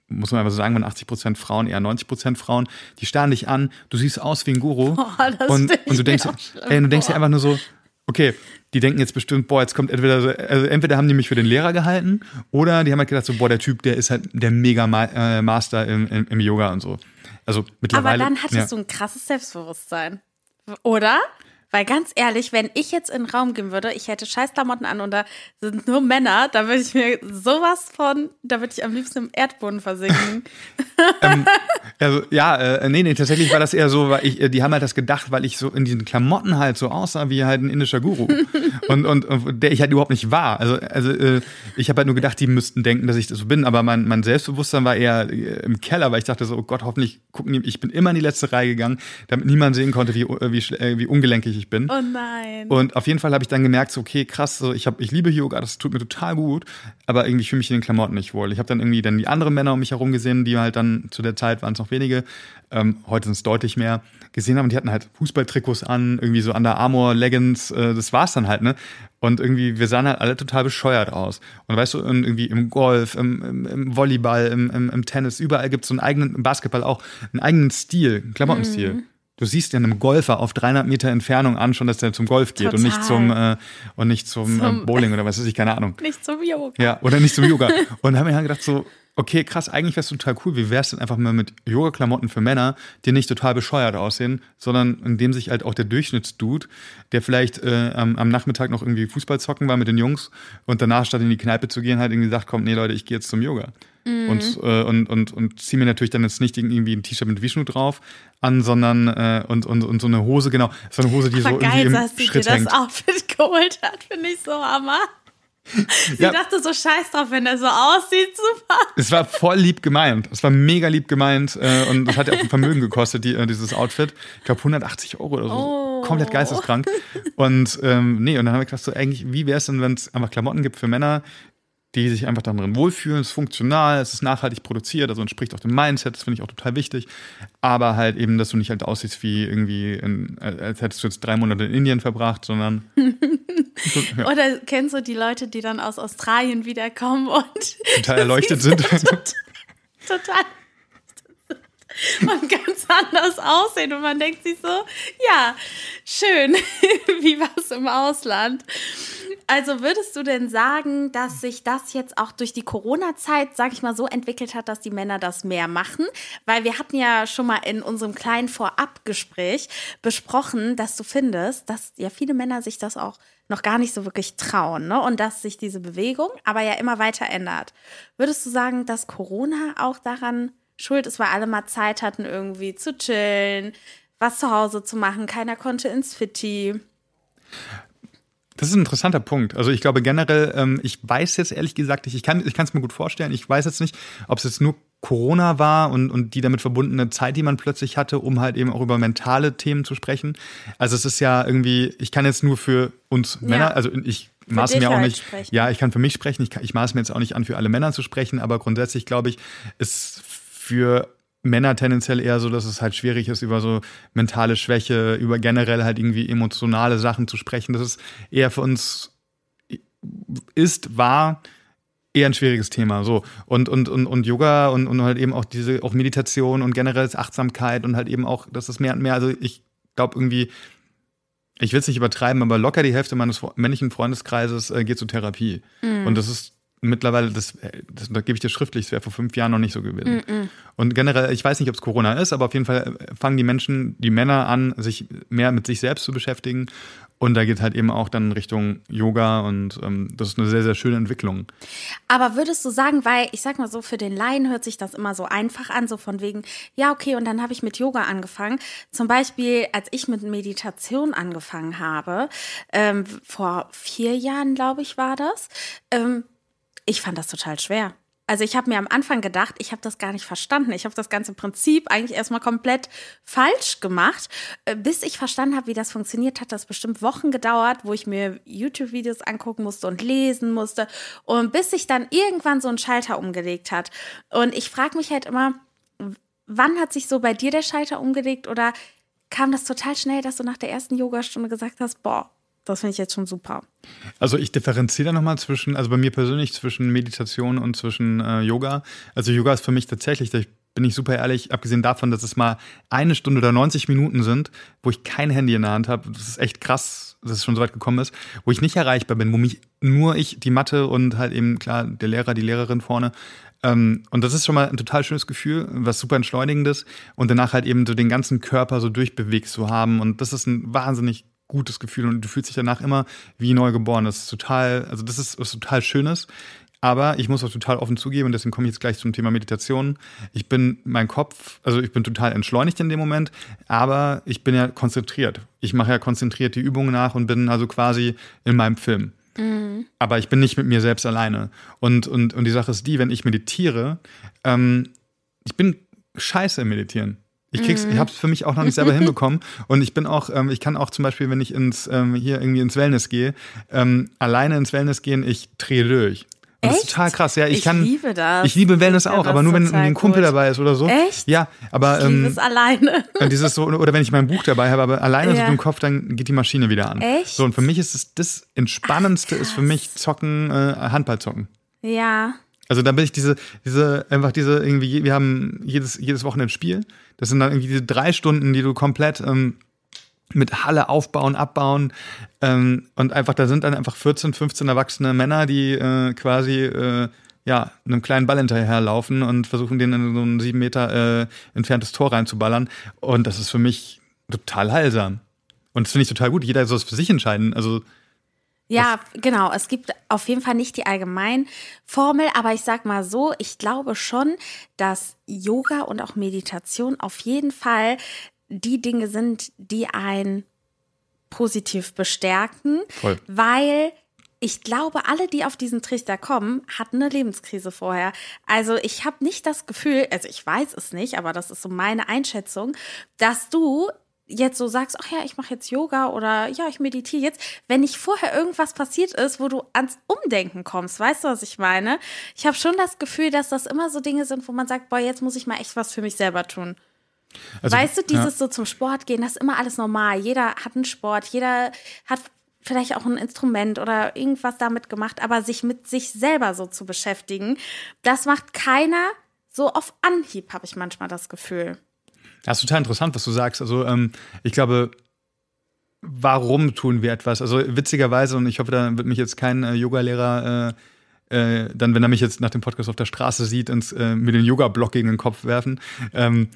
muss man einfach so sagen, waren 80 Prozent Frauen, eher 90 Prozent Frauen, die starren dich an, du siehst aus wie ein Guru. (laughs) Boah, das und, und du denkst, ey, du denkst dir einfach nur so, okay, die denken jetzt bestimmt, boah, jetzt kommt entweder so, also entweder haben die mich für den Lehrer gehalten oder die haben halt gedacht, so, boah, der Typ, der ist halt der Mega-Master im, im, im Yoga und so. Also Aber mittlerweile. dann hattest ja. du ein krasses Selbstbewusstsein. Oder? Weil ganz ehrlich, wenn ich jetzt in den Raum gehen würde, ich hätte Scheißklamotten an und da sind nur Männer, da würde ich mir sowas von, da würde ich am liebsten im Erdboden versinken. (laughs) (laughs) Also, ja, äh, nee, nee, tatsächlich war das eher so, weil ich, äh, die haben halt das gedacht, weil ich so in diesen Klamotten halt so aussah wie halt ein indischer Guru. (laughs) und, und, und der ich halt überhaupt nicht war. Also, also äh, ich habe halt nur gedacht, die müssten denken, dass ich das so bin, aber mein, mein Selbstbewusstsein war eher äh, im Keller, weil ich dachte so, oh Gott, hoffentlich gucken die, ich bin immer in die letzte Reihe gegangen, damit niemand sehen konnte, wie, äh, wie, äh, wie ungelenkig ich bin. Oh nein. Und auf jeden Fall habe ich dann gemerkt, so, okay, krass, so, ich, hab, ich liebe Yoga, das tut mir total gut, aber irgendwie fühle ich mich in den Klamotten nicht wohl. Ich habe dann irgendwie dann die anderen Männer um mich herum gesehen, die halt dann zu der Zeit waren es noch wenige, ähm, heute sind es deutlich mehr, gesehen haben, die hatten halt Fußballtrikots an, irgendwie so Under Armour, Leggings, äh, das war's dann halt, ne? Und irgendwie, wir sahen halt alle total bescheuert aus. Und weißt du, irgendwie im Golf, im, im, im Volleyball, im, im, im Tennis, überall gibt es so einen eigenen, im Basketball auch, einen eigenen Stil, einen Klamottenstil. Mhm. Du siehst ja einem Golfer auf 300 Meter Entfernung an schon, dass der zum Golf geht und nicht Total. zum, äh, und nicht zum, Zum- äh, Bowling oder was weiß ich, keine Ahnung. (laughs) Nicht zum Yoga. Ja, oder nicht zum Yoga. Und haben wir halt gedacht so, okay, krass, eigentlich wäre es total cool. Wie wär's denn einfach mal mit Yoga-Klamotten für Männer, die nicht total bescheuert aussehen, sondern in dem sich halt auch der Durchschnittsdude, der vielleicht äh, am, am Nachmittag noch irgendwie Fußball zocken war mit den Jungs und danach statt in die Kneipe zu gehen, halt irgendwie sagt, komm, nee Leute, ich gehe jetzt zum Yoga. Und, äh, und, und, und zieh mir natürlich dann jetzt nicht irgendwie ein T-Shirt mit Vishnu drauf an, sondern äh, und, und, und so eine Hose, genau, so eine Hose, die so Aber irgendwie geil, im dass sie dir Schritt das hängt. Outfit (laughs) geholt hat, finde ich so hammer. Sie Ja. dachte so scheiß drauf, wenn er so aussieht, super. Es war voll lieb gemeint. Es war mega lieb gemeint äh, und das hat ja auch ein Vermögen gekostet, die, äh, dieses Outfit. Ich glaube 180 Euro oder so. Oh. Komplett geisteskrank. Und ähm, nee, und dann haben wir gedacht, so eigentlich, wie wäre es denn, wenn es einfach Klamotten gibt für Männer, die sich einfach darin wohlfühlen, es ist funktional, es ist nachhaltig produziert, also entspricht auch dem Mindset, das finde ich auch total wichtig. Aber halt eben, dass du nicht halt aussiehst wie irgendwie, in, als hättest du jetzt drei Monate in Indien verbracht, sondern (laughs) ja, Oder kennst du die Leute, die dann aus Australien wiederkommen und total erleuchtet (laughs) sind. total (laughs) und ganz anders aussehen und man denkt sich so, ja, schön, (laughs) wie war's im Ausland? Also würdest du denn sagen, dass sich das jetzt auch durch die Corona-Zeit, sag ich mal, so entwickelt hat, dass die Männer das mehr machen? Weil wir hatten ja schon mal in unserem kleinen Vorabgespräch besprochen, dass du findest, dass ja viele Männer sich das auch noch gar nicht so wirklich trauen, ne? Und dass sich diese Bewegung aber ja immer weiter ändert. Würdest du sagen, dass Corona auch daran schuld ist, weil alle mal Zeit hatten, irgendwie zu chillen, was zu Hause zu machen, keiner konnte ins Fitti? Das ist ein interessanter Punkt. Also ich glaube generell, ähm, ich weiß jetzt ehrlich gesagt nicht, ich kann ich kann es mir gut vorstellen, ich weiß jetzt nicht, ob es jetzt nur Corona war und, und die damit verbundene Zeit, die man plötzlich hatte, um halt eben auch über mentale Themen zu sprechen. Also es ist ja irgendwie, ich kann jetzt nur für uns Männer, also ich maße mir auch halt nicht, sprechen. ja, ich kann für mich sprechen, ich, kann, ich maße mir jetzt auch nicht an, für alle Männer zu sprechen, aber grundsätzlich glaube ich, ist für Männer tendenziell eher so, dass es halt schwierig ist, über so mentale Schwäche, über generell halt irgendwie emotionale Sachen zu sprechen. Das ist eher für uns ist, war eher ein schwieriges Thema. So. Und, und, und, und Yoga und, und halt eben auch diese, auch Meditation und generell Achtsamkeit und halt eben auch, das ist mehr und mehr, also ich glaube irgendwie, ich will es nicht übertreiben, aber locker die Hälfte meines männlichen Freundeskreises äh, geht zur Therapie. Und das ist mittlerweile, das, äh, das da gebe ich dir schriftlich, das wäre vor fünf Jahren noch nicht so gewesen. Und generell, ich weiß nicht, ob es Corona ist, aber auf jeden Fall äh, fangen die Menschen, die Männer an, sich mehr mit sich selbst zu beschäftigen. Und da geht halt eben auch dann Richtung Yoga und ähm, das ist eine sehr, sehr schöne Entwicklung. Aber würdest du sagen, weil ich sag mal so, für den Laien hört sich das immer so einfach an, so von wegen, ja, okay, und dann habe ich mit Yoga angefangen. Zum Beispiel, als ich mit Meditation angefangen habe, ähm, vor vier Jahren, glaube ich, war das, ähm, ich fand das total schwer. Also ich habe mir am Anfang gedacht, ich habe das gar nicht verstanden. Ich habe das ganze Prinzip eigentlich erstmal komplett falsch gemacht. Äh, Bis ich verstanden habe, wie das funktioniert, hat das bestimmt Wochen gedauert, wo ich mir YouTube-Videos angucken musste und lesen musste. Und bis sich dann irgendwann so ein Schalter umgelegt hat. Und ich frage mich halt immer, wann hat sich so bei dir der Schalter umgelegt oder kam das total schnell, dass du nach der ersten Yogastunde gesagt hast, boah, Das finde ich jetzt schon super. Also ich differenziere da nochmal zwischen, also bei mir persönlich zwischen Meditation und zwischen äh, Yoga. Also Yoga ist für mich tatsächlich, da bin ich super ehrlich, abgesehen davon, dass es mal eine Stunde oder 90 Minuten sind, wo ich kein Handy in der Hand habe. Das ist echt krass, dass es schon so weit gekommen ist, wo ich nicht erreichbar bin, wo mich nur ich, die Mathe und halt eben klar der Lehrer, die Lehrerin vorne ähm, und das ist schon mal ein total schönes Gefühl, was super entschleunigendes und danach halt eben so den ganzen Körper so durchbewegt zu haben und das ist ein wahnsinnig gutes Gefühl und du fühlst dich danach immer wie neu geboren. Das ist total, also das ist was total Schönes. Aber ich muss auch total offen zugeben, und deswegen komme ich jetzt gleich zum Thema Meditation. Ich bin mein Kopf, also ich bin total entschleunigt in dem Moment, aber ich bin ja konzentriert. Ich mache ja konzentriert die Übungen nach und bin also quasi in meinem Film. Mhm. Aber ich bin nicht mit mir selbst alleine. Und, und, und die Sache ist die, wenn ich meditiere, ähm, ich bin scheiße im Meditieren. Ich krieg's, mhm. ich habe es für mich auch noch nicht selber (laughs) hinbekommen. Und ich bin auch, ähm, ich kann auch zum Beispiel, wenn ich ins ähm, hier irgendwie ins Wellness gehe, ähm, alleine ins Wellness gehen, ich drehe durch. Und das ist total krass. Ja, ich, ich kann. liebe das. Ich liebe Wellness auch, aber nur wenn ein Kumpel gut. dabei ist oder so. Echt? Ja, aber. Ich liebe ähm, es alleine. (laughs) Dieses so, oder wenn ich mein Buch dabei habe, aber alleine ja. so im Kopf, dann geht die Maschine wieder an. Echt? So, und für mich ist es das Entspannendste Ach, ist für mich Zocken, äh, Handball zocken. Ja. Also da bin ich diese, diese, einfach diese, irgendwie, wir haben jedes, jedes Wochenende ein Spiel. Das sind dann irgendwie diese drei Stunden, die du komplett ähm, mit Halle aufbauen, abbauen. Ähm, und einfach, da sind dann einfach 14, 15 erwachsene Männer, die äh, quasi äh, ja, einem kleinen Ball hinterherlaufen und versuchen, den in so ein sieben Meter äh, entferntes Tor reinzuballern. Und das ist für mich total heilsam. Und das finde ich total gut. Jeder soll es für sich entscheiden. Also ja, genau. Es gibt auf jeden Fall nicht die Allgemeinformel, aber ich sag mal so, ich glaube schon, dass Yoga und auch Meditation auf jeden Fall die Dinge sind, die einen positiv bestärken, Voll. weil ich glaube, alle, die auf diesen Trichter kommen, hatten eine Lebenskrise vorher. Also ich habe nicht das Gefühl, also ich weiß es nicht, aber das ist so meine Einschätzung, dass du jetzt so sagst, ach ja, ich mache jetzt Yoga oder ja, ich meditiere jetzt, wenn nicht vorher irgendwas passiert ist, wo du ans Umdenken kommst, weißt du, was ich meine? Ich habe schon das Gefühl, dass das immer so Dinge sind, wo man sagt, boah, jetzt muss ich mal echt was für mich selber tun. Also, weißt du, dieses ja. so zum Sport gehen, das ist immer alles normal. Jeder hat einen Sport, jeder hat vielleicht auch ein Instrument oder irgendwas damit gemacht, aber sich mit sich selber so zu beschäftigen, das macht keiner so auf Anhieb, habe ich manchmal das Gefühl. Das ist total interessant, was du sagst. Also ähm, ich glaube, warum tun wir etwas? Also witzigerweise, und ich hoffe, da wird mich jetzt kein äh, Yogalehrer äh, äh, dann, wenn er mich jetzt nach dem Podcast auf der Straße sieht, ins, äh, mir den Yoga-Block gegen den Kopf werfen. Ähm,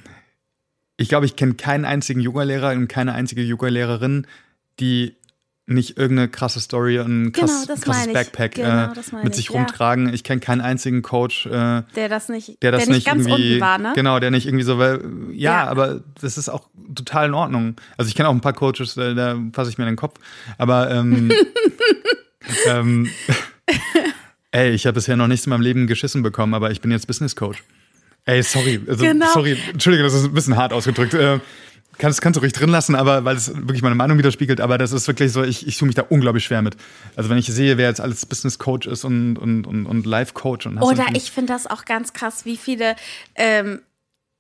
ich glaube, ich kenne keinen einzigen Yoga-Lehrer und keine einzige Yoga-Lehrerin, die nicht irgendeine krasse Story und ein krass, genau, krasses Backpack genau, äh, mit sich ich, rumtragen. Ja. Ich kenne keinen einzigen Coach, äh, der das nicht, der das der nicht, ganz irgendwie, unten war, ne? Genau, der nicht irgendwie so, weil, ja, ja, aber das ist auch total in Ordnung. Also ich kenne auch ein paar Coaches, da, da fasse ich mir den Kopf. Aber ähm, (laughs) ähm, ey, ich habe bisher noch nichts in meinem Leben geschissen bekommen, aber ich bin jetzt Business Coach. Ey, sorry. Also, genau. Sorry, Entschuldige, das ist ein bisschen hart ausgedrückt. Äh, kannst, kannst du ruhig drin lassen, aber weil es wirklich meine Meinung widerspiegelt, aber das ist wirklich so, ich, ich tue mich da unglaublich schwer mit. Also wenn ich sehe, wer jetzt alles Business Coach ist und, und, und, und Life Coach und Oder ich finde das auch ganz krass, wie viele ähm,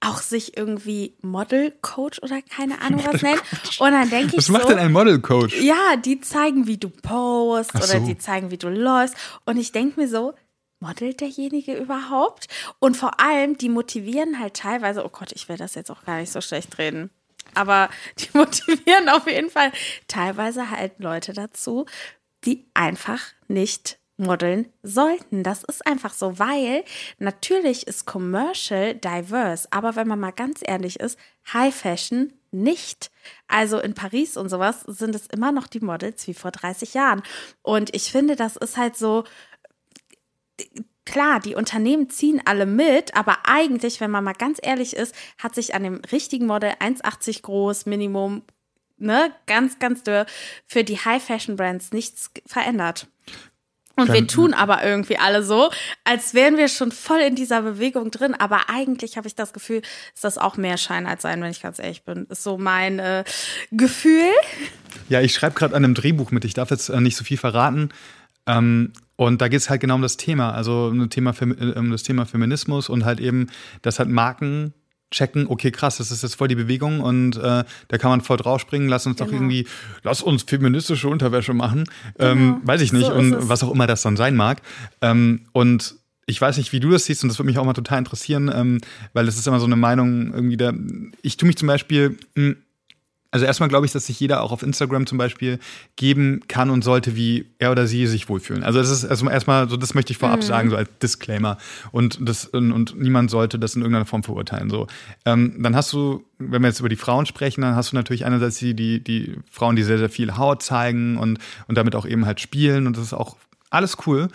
auch sich irgendwie Model Coach oder keine Ahnung (laughs) was nennen. Und dann denke ich Was macht so, denn ein Model Coach? Ja, die zeigen, wie du post so. oder die zeigen, wie du läufst. Und ich denke mir so, modelt derjenige überhaupt? Und vor allem, die motivieren halt teilweise, oh Gott, ich will das jetzt auch gar nicht so schlecht reden. Aber die (laughs) motivieren auf jeden Fall teilweise halt Leute dazu, die einfach nicht modeln sollten. Das ist einfach so, weil natürlich ist Commercial diverse, aber wenn man mal ganz ehrlich ist, High Fashion nicht. Also in Paris und sowas sind es immer noch die Models wie vor 30 Jahren. Und ich finde, das ist halt so, klar, die Unternehmen ziehen alle mit, aber eigentlich, wenn man mal ganz ehrlich ist, hat sich an dem richtigen Model 1,80 groß, Minimum, ne, ganz, ganz dürr, für die High-Fashion-Brands nichts verändert. Und wir tun aber irgendwie alle so, als wären wir schon voll in dieser Bewegung drin. Aber eigentlich habe ich das Gefühl, ist das auch mehr Schein als sein, wenn ich ganz ehrlich bin. Ist so mein äh, Gefühl. Ja, ich schreibe gerade an einem Drehbuch mit. Ich darf jetzt äh, nicht so viel verraten. Ähm, und da geht es halt genau um das Thema, also um das Thema, um das Thema Feminismus und halt eben, dass halt Marken checken, okay, krass, das ist jetzt voll die Bewegung und äh, da kann man voll draufspringen, lass uns Genau. doch irgendwie, lass uns feministische Unterwäsche machen. Ähm, Genau. weiß ich nicht, So und was auch immer das dann sein mag. Ähm, und ich weiß nicht, wie du das siehst, und das würde mich auch mal total interessieren, ähm, weil das ist immer so eine Meinung irgendwie da. Ich tue mich zum Beispiel, mh, also erstmal glaube ich, dass sich jeder auch auf Instagram zum Beispiel geben kann und sollte, wie er oder sie sich wohlfühlen. Also das ist also erstmal so, das möchte ich vorab sagen, so als Disclaimer. Und das und, und niemand sollte das in irgendeiner Form verurteilen. So, ähm, dann hast du, wenn wir jetzt über die Frauen sprechen, dann hast du natürlich einerseits die die die Frauen, die sehr sehr viel Haut zeigen und und damit auch eben halt spielen und das ist auch alles cool.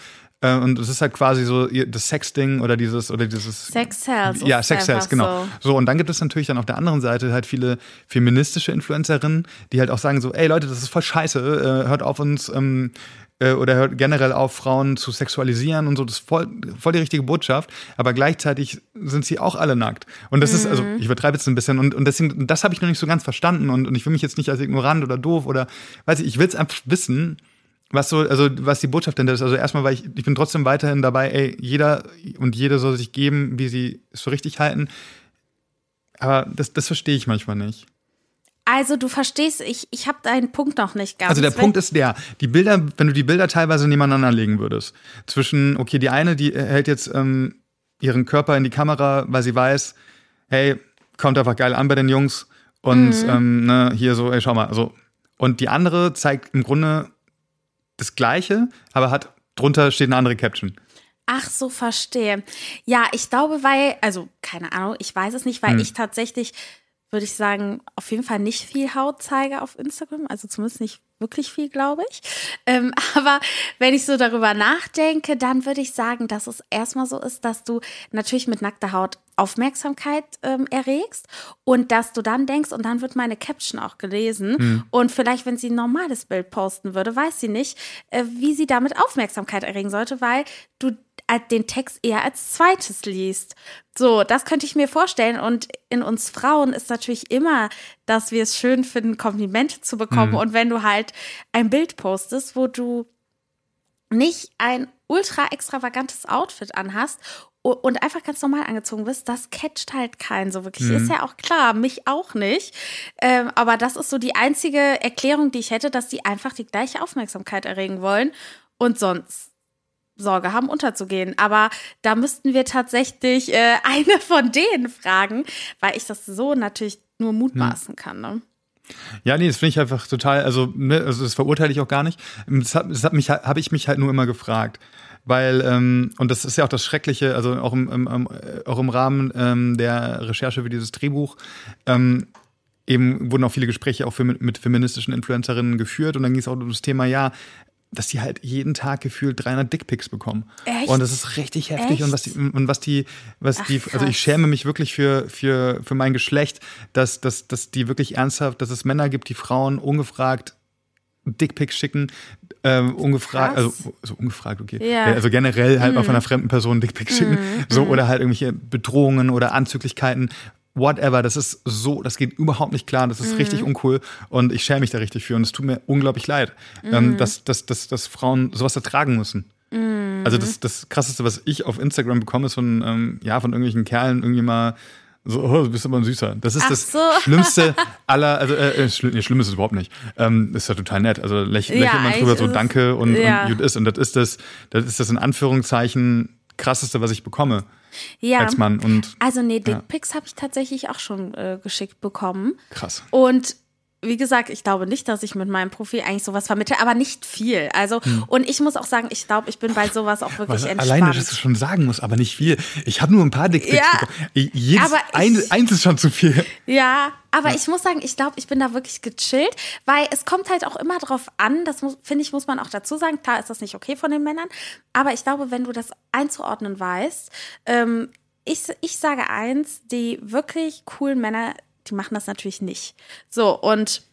Äh, Und es ist halt quasi so das Sexding oder dieses oder dieses Sex sells. ja, Sex Sales, genau. so. So. und dann gibt es natürlich dann auf der anderen Seite halt viele feministische Influencerinnen, die halt auch sagen so, ey Leute, das ist voll scheiße, äh, hört auf uns ähm, äh, oder hört generell auf, Frauen zu sexualisieren und so, das ist voll, voll die richtige Botschaft, aber gleichzeitig sind sie auch alle nackt. Und das ist, also ich übertreibe jetzt ein bisschen und, und deswegen, das habe ich noch nicht so ganz verstanden und, und ich will mich jetzt nicht als ignorant oder doof oder, weiß ich, ich will es einfach wissen, was so, also was die Botschaft denn ist. Also erstmal, weil ich, ich bin trotzdem weiterhin dabei, ey, jeder und jede soll sich geben, wie sie es für richtig halten. Aber das, das verstehe ich manchmal nicht. Also du verstehst, ich, ich habe deinen Punkt noch nicht ganz. Also der Punkt ist der, die Bilder, wenn du die Bilder teilweise nebeneinander legen würdest, zwischen, okay, die eine, die hält jetzt ähm, ihren Körper in die Kamera, weil sie weiß, hey, kommt einfach geil an bei den Jungs und Mhm. ähm, ne, hier so, ey, schau mal, so. Und die andere zeigt im Grunde das Gleiche, aber hat drunter steht eine andere Caption. Ach so, verstehe. Ja, ich glaube, weil, also keine Ahnung, ich weiß es nicht, Hm. weil ich tatsächlich, würde ich sagen, auf jeden Fall nicht viel Haut zeige auf Instagram. Also zumindest nicht wirklich viel, glaube ich. Ähm, (laughs) aber wenn ich so darüber nachdenke, dann würde ich sagen, dass es erstmal so ist, dass du natürlich mit nackter Haut Aufmerksamkeit ähm, erregst und dass du dann denkst, und dann wird meine Caption auch gelesen. Und vielleicht, wenn sie ein normales Bild posten würde, weiß sie nicht, äh, wie sie damit Aufmerksamkeit erregen sollte, weil du den Text eher als zweites liest. So, das könnte ich mir vorstellen. Und in uns Frauen ist natürlich immer, dass wir es schön finden, Komplimente zu bekommen. Und wenn du halt ein Bild postest, wo du nicht ein ultra extravagantes Outfit anhast und einfach ganz normal angezogen bist, das catcht halt keinen so wirklich. Ist ja auch klar, mich auch nicht. Ähm, aber das ist so die einzige Erklärung, die ich hätte, dass die einfach die gleiche Aufmerksamkeit erregen wollen und sonst Sorge haben, unterzugehen. Aber da müssten wir tatsächlich äh, (laughs) eine von denen fragen, weil ich das so natürlich nur mutmaßen kann. Ne? Ja, nee, das finde ich einfach total, also, ne, also das verurteile ich auch gar nicht. Das hat, das hat mich, habe ich mich halt nur immer gefragt. Weil, ähm, und das ist ja auch das Schreckliche, also auch im, im, im, äh, auch im Rahmen ähm, der Recherche für dieses Drehbuch, ähm, eben wurden auch viele Gespräche auch für, mit feministischen Influencerinnen geführt und dann ging es auch um das Thema, ja, dass die halt jeden Tag gefühlt 300 Dickpics bekommen. Echt? Und das ist richtig heftig und was die, und was die, was Ach, die, also ich schäme mich wirklich für, für, für mein Geschlecht, dass, dass, dass die wirklich ernsthaft, dass es Männer gibt, die Frauen ungefragt Dickpics schicken, ähm, ungefragt, also so ungefragt, okay. Ja. Mhm. Also generell halt mal von einer fremden Person Dickpics schicken. So, oder halt irgendwelche Bedrohungen oder Anzüglichkeiten. Whatever, das ist so, das geht überhaupt nicht klar, das ist richtig Mhm. uncool und ich schäme mich da richtig für und es tut mir unglaublich leid, Mhm. ähm, dass, dass, dass, dass Frauen sowas ertragen müssen. Mhm. Also das, das krasseste, was ich auf Instagram bekomme, ist von, ähm, ja, von irgendwelchen Kerlen irgendwie mal so, oh, du bist aber ein Süßer. Das ist Ach das so. (laughs) Schlimmste aller, also äh, äh, schlimm, nee, schlimm ist es überhaupt nicht. Ähm, ist ja total nett. Also läch, Ja, lächelt man drüber so, danke und, ja. und gut ist. Und das ist das, das ist das in Anführungszeichen krasseste, was ich bekomme Ja. als Mann. Und Also nee, Dickpics habe ich tatsächlich auch schon äh, geschickt bekommen. krass. Und wie gesagt, ich glaube nicht, dass ich mit meinem Profil eigentlich sowas vermittle, aber nicht viel. Also, und ich muss auch sagen, ich glaube, ich bin bei sowas auch wirklich Hm. Was, entspannt. alleine, dass du schon sagen musst, aber nicht viel. Ich habe nur ein paar Dickpics Ja, bekommen. Jedes, aber ein, ich- eins ist schon zu viel. Ja, aber ich muss sagen, ich glaube, ich bin da wirklich gechillt, weil es kommt halt auch immer drauf an, das finde ich, muss man auch dazu sagen, klar ist das nicht okay von den Männern, aber ich glaube, wenn du das einzuordnen weißt, ähm, ich, ich sage eins, die wirklich coolen Männer, die machen das natürlich nicht. So, und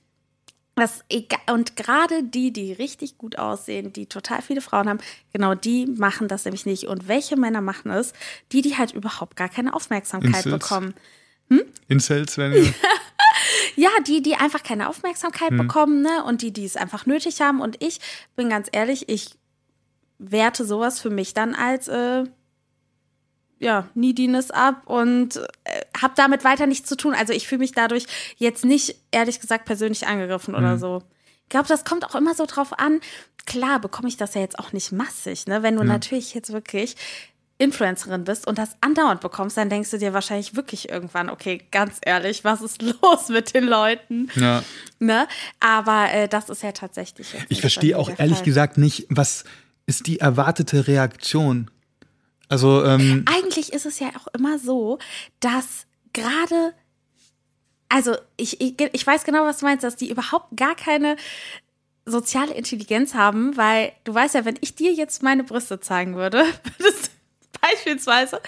das, und gerade die, die richtig gut aussehen, die total viele Frauen haben, genau die machen das nämlich nicht. Und welche Männer machen es? Die, die halt überhaupt gar keine Aufmerksamkeit Incels? bekommen. Incels, wenn ihr. (laughs) Ja, die, die einfach keine Aufmerksamkeit bekommen, ne? Und die, die es einfach nötig haben. Und ich bin ganz ehrlich, ich werte sowas für mich dann als äh, ja, Neediness ab und äh, habe damit weiter nichts zu tun. Also ich fühle mich dadurch jetzt nicht, ehrlich gesagt, persönlich angegriffen oder so. Ich glaube, das kommt auch immer so drauf an. Klar bekomme ich das ja jetzt auch nicht massig, ne? Wenn du natürlich jetzt wirklich Influencerin bist und das andauernd bekommst, dann denkst du dir wahrscheinlich wirklich irgendwann, okay, ganz ehrlich, was ist (laughs) los mit den Leuten? Ja. Ne? Aber äh, das ist ja tatsächlich. Ich verstehe auch ehrlich Fall. gesagt nicht, was ist die erwartete Reaktion? Also, ähm, Eigentlich ist es ja auch immer so, dass gerade, also ich, ich, ich weiß genau, was du meinst, dass die überhaupt gar keine soziale Intelligenz haben, weil du weißt ja, wenn ich dir jetzt meine Brüste zeigen würde, (laughs) würdest du beispielsweise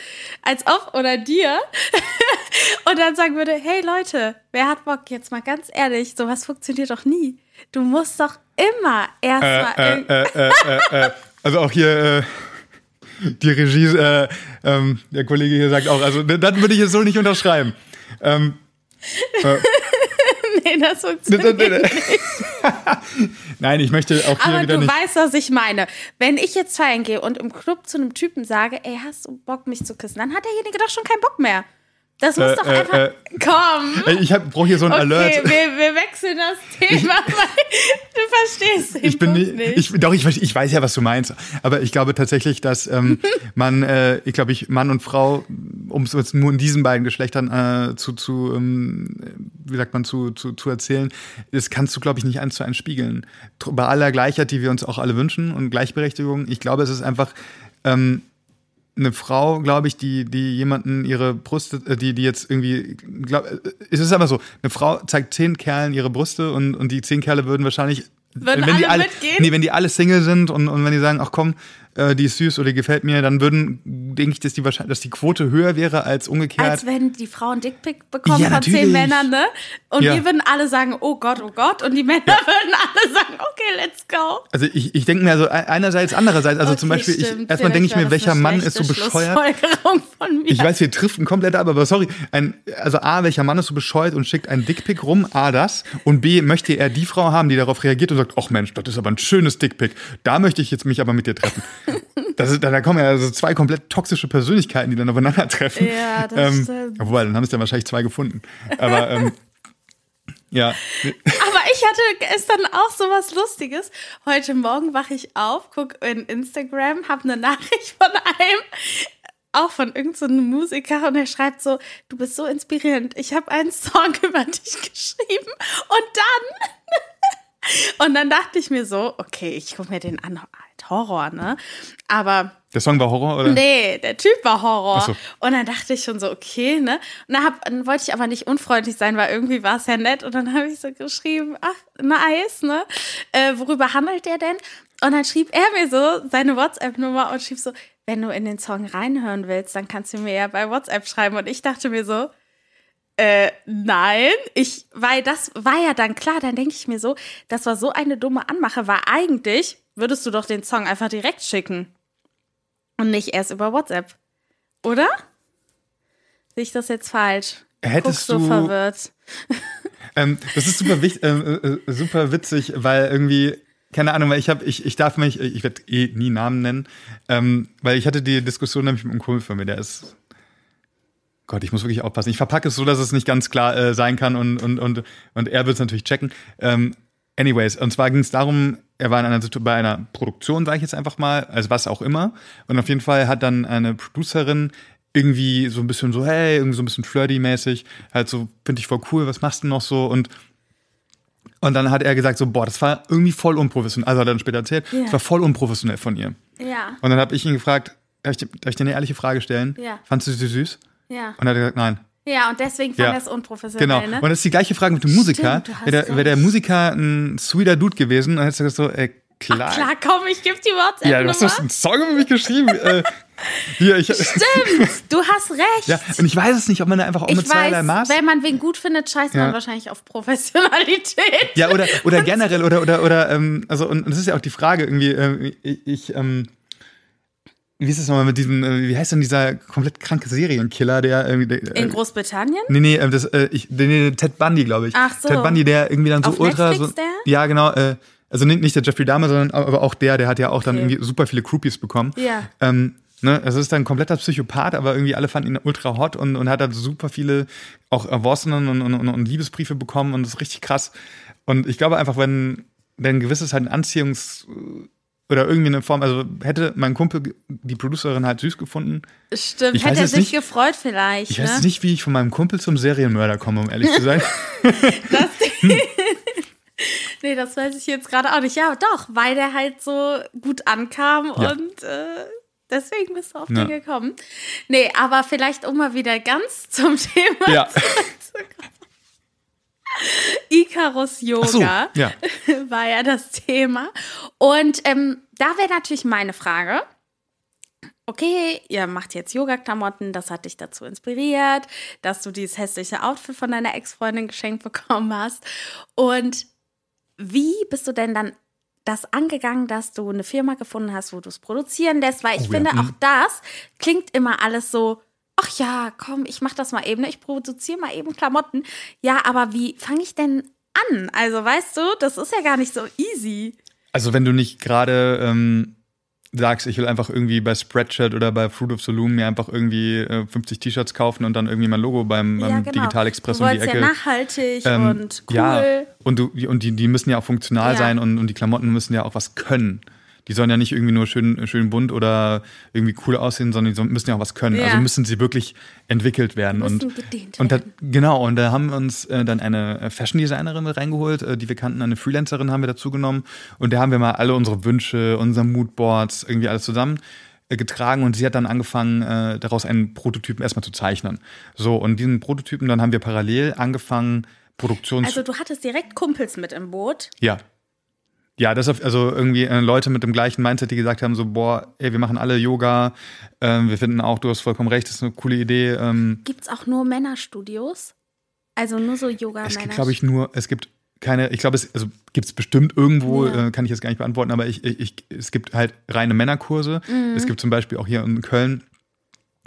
als ob oder dir (laughs) und dann sagen würde, hey Leute, wer hat Bock jetzt mal ganz ehrlich, sowas funktioniert doch nie. Du musst doch immer erstmal äh, äh, äh, äh, äh, also auch hier äh, die Regie, äh, ähm, der Kollege hier sagt auch, also das würde ich jetzt so nicht unterschreiben. Ähm, (laughs) nee, das funktioniert (laughs) Nein, ich möchte auch hier Aber wieder du nicht. weißt, was ich meine. Wenn ich jetzt feiern gehe und im Club zu einem Typen sage, ey, hast du Bock, mich zu küssen, dann hat derjenige doch schon keinen Bock mehr. Das muss Äh, doch äh, einfach. äh. Komm! Ey, Ich brauche hier so ein Okay, Alert. wir, wir wechseln das (laughs) Thema, weil du verstehst den Ich bin Punkt nicht, ich, doch, ich, weiß- ich weiß ja, was du meinst. Aber ich glaube tatsächlich, dass ähm, (laughs) man, äh, ich glaube, ich, Mann und Frau, um es jetzt nur in diesen beiden Geschlechtern äh, zu, zu ähm, wie sagt man, zu, zu, zu erzählen, das kannst du, glaube ich, nicht eins zu eins spiegeln. Bei aller Gleichheit, die wir uns auch alle wünschen und Gleichberechtigung, ich glaube, es ist einfach ähm, eine Frau, glaube ich, die, die jemanden ihre Brüste, äh, die, die jetzt irgendwie, glaub, äh, es ist aber so, eine Frau zeigt zehn Kerlen ihre Brüste und, und die zehn Kerle würden wahrscheinlich, Würden wenn die alle alle, mitgehen? nee, wenn die alle Single sind und, und wenn die sagen, ach komm, äh, die ist süß oder die gefällt mir, dann würden, denke ich, dass die wahrscheinlich, dass die Quote höher wäre als umgekehrt. Als wenn die Frau einen Dickpick bekommen Ja, von natürlich. zehn Männern, ne? Und Ja. wir würden alle sagen, oh Gott, oh Gott. Und die Männer (laughs) würden alle sagen, okay, let's go. also ich, ich denke mir also einerseits, andererseits, also zum Okay, Beispiel, ich, erstmal denke ich mir, welcher Mann ist so bescheuert. Von mir. Ich weiß, wir driften komplett ab, aber sorry. Ein, also A, welcher Mann ist so bescheuert und schickt einen Dickpick rum? A, das. Und B, möchte er die Frau haben, die darauf reagiert und sagt, ach Mensch, das ist aber ein schönes Dickpick. Da möchte ich jetzt mich aber mit dir treffen. Das ist, da, da kommen ja also zwei komplett toxische Persönlichkeiten, die dann aufeinandertreffen. Ja, das ähm, stimmt. Wobei, dann haben es ja wahrscheinlich zwei gefunden. Aber ähm, (laughs) ja, Aber ich hatte gestern auch so was Lustiges. Heute Morgen wache ich auf, gucke in Instagram, habe eine Nachricht von einem, auch von irgendeinem so einem Musiker und er schreibt so, du bist so inspirierend. Ich habe einen Song (laughs) über dich geschrieben und dann (laughs) und dann dachte ich mir so, okay, ich gucke mir den an, halt Horror, ne? Aber der Song war Horror, oder? Nee, der Typ war Horror. Ach so. Und dann dachte ich schon so, okay, ne? Und dann, hab, dann wollte ich aber nicht unfreundlich sein, weil irgendwie war es ja nett. Und dann habe ich so geschrieben, ach, nice, ne? Äh, worüber handelt der denn? Und dann schrieb er mir so seine WhatsApp-Nummer und schrieb so, wenn du in den Song reinhören willst, dann kannst du mir ja bei WhatsApp schreiben. Und ich dachte mir so, äh, nein, ich, weil das war ja dann klar, dann denke ich mir so, das war so eine dumme Anmache, weil eigentlich würdest du doch den Song einfach direkt schicken. Und nicht erst über WhatsApp. Oder? Sehe ich das jetzt falsch? Hättest Guckst so du- verwirrt. (laughs) Ähm, das ist super, wichtig, ähm, äh, äh, super witzig, weil irgendwie, keine Ahnung, weil ich habe, ich, ich darf mich, ich werde eh nie Namen nennen, ähm, weil ich hatte die Diskussion nämlich mit einem Kumpel von mir, der ist, Gott, ich muss wirklich aufpassen. Ich verpacke es so, dass es nicht ganz klar äh, sein kann und, und, und, und er wird es natürlich checken. Ähm, anyways, und zwar ging es darum, er war in einer, bei einer Produktion, sage ich jetzt einfach mal, also was auch immer. Und auf jeden Fall hat dann eine Producerin irgendwie so ein bisschen so, hey, irgendwie so ein bisschen flirty-mäßig, halt so, finde ich voll cool, was machst du noch so? Und und dann hat er gesagt so, boah, das war irgendwie voll unprofessionell. Also hat er dann später erzählt, Ja. das war voll unprofessionell von ihr. Ja, Und dann habe ich ihn gefragt, darf ich, dir- darf ich dir eine ehrliche Frage stellen? Ja. Fandest du sie süß? ja. Und er hat gesagt, nein. Ja, und deswegen fand Ja. er es unprofessionell, Genau. ne? Und das ist die gleiche Frage mit dem Musiker. Wäre der, wär der. Musiker ein sweeter Dude gewesen, dann hättest du gesagt so, ey, klar. Klar, komm, ich gebe die Ja, du hast doch einen Song über mich geschrieben. äh, hier, ich, Stimmt, du hast recht. ja, und ich weiß es nicht, ob man da einfach auch ich mit zweierlei Maß. wenn man wen gut findet, scheißt Ja. man wahrscheinlich auf Professionalität. Ja, oder, oder (laughs) generell, oder, oder, oder, ähm, also, und das ist ja auch die Frage irgendwie, ich, ich ähm, wie ist das nochmal mit diesem, äh, wie heißt denn dieser komplett kranke Serienkiller, der irgendwie, der, In äh, Großbritannien? Nee, nee, äh, das, ich, nee, Ted Bundy, glaube ich. Ach so. Ted Bundy, der irgendwie dann so Auf ultra. Netflix, so, der? Ja, genau. Äh, also nicht, der Jeffrey Dahmer, sondern aber auch der, der hat ja auch dann Okay. irgendwie super viele Groupies bekommen. Ja. Ähm, Ne? Es ist ein kompletter Psychopath, aber irgendwie alle fanden ihn ultra hot und, und hat dann super viele auch Erworsenen und, und, und Liebesbriefe bekommen und das ist richtig krass. Und ich glaube einfach, wenn, wenn ein gewisses halt ein Anziehungs- oder irgendwie eine Form, also hätte mein Kumpel die Producerin halt süß gefunden. Stimmt, Ich hätte er sich nicht- gefreut vielleicht. Ich ne? weiß nicht, wie ich von meinem Kumpel zum Serienmörder komme, um ehrlich zu sein. (laughs) (laughs) Das, (laughs) nee, das weiß ich jetzt gerade auch nicht. Ja, doch, weil der halt so gut ankam Ja. und äh, deswegen bist du auf Ja. den gekommen. Nee, aber vielleicht um mal wieder ganz zum Thema ja. Icarus Yoga so, ja. (laughs) war ja das Thema. Und ähm, da wäre natürlich meine Frage. Okay, ihr macht jetzt Yoga-Klamotten, das hat dich dazu inspiriert, dass du dieses hässliche Outfit von deiner Ex-Freundin geschenkt bekommen hast. Und wie bist du denn dann das angegangen, dass du eine Firma gefunden hast, wo du es produzieren lässt? Weil ich Oh ja, finde, mhm. auch das klingt immer alles so, ach ja, komm, ich mach das mal eben, ne? ich produziere mal eben Klamotten. Ja, aber wie fange ich denn an? Also, weißt du, das ist ja gar nicht so easy. Also wenn du nicht gerade ähm, sagst, ich will einfach irgendwie bei Spreadshirt oder bei Fruit of Saloon mir einfach irgendwie äh, 50 T-Shirts kaufen und dann irgendwie mein Logo beim, beim ja, genau. Digital Express du um die Ecke. ja nachhaltig Ähm, und cool. Ja, und, du, und die, die müssen ja auch funktional Ja. sein und, und die Klamotten müssen ja auch was können. Die sollen ja nicht irgendwie nur schön, schön bunt oder irgendwie cool aussehen, sondern die müssen ja auch was können. Ja. Also müssen sie wirklich entwickelt werden. Und, gedehnt und da, werden. genau, und da haben wir uns äh, dann eine äh, Fashion Designerin reingeholt, äh, die wir kannten, eine Freelancerin haben wir dazu genommen. Und da haben wir mal alle unsere Wünsche, unsere Moodboards, irgendwie alles zusammen äh, getragen und sie hat dann angefangen, äh, daraus einen Prototypen erstmal zu zeichnen. So, und diesen Prototypen, dann haben wir parallel angefangen, Produktions... Also, du hattest direkt Kumpels mit im Boot. Ja. Ja, das auf, also irgendwie äh, Leute mit dem gleichen Mindset, die gesagt haben, so, boah, ey, wir machen alle Yoga, ähm, wir finden auch, du hast vollkommen recht, das ist eine coole Idee. Ähm, Gibt es auch nur Männerstudios? Also nur so Yoga-Männer? es gibt, glaube ich, nur, es gibt keine, ich glaube, es also gibt es bestimmt irgendwo, Ja. äh, kann ich jetzt gar nicht beantworten, aber ich, ich, ich, es gibt halt reine Männerkurse. Mhm. Es gibt zum Beispiel auch hier in Köln,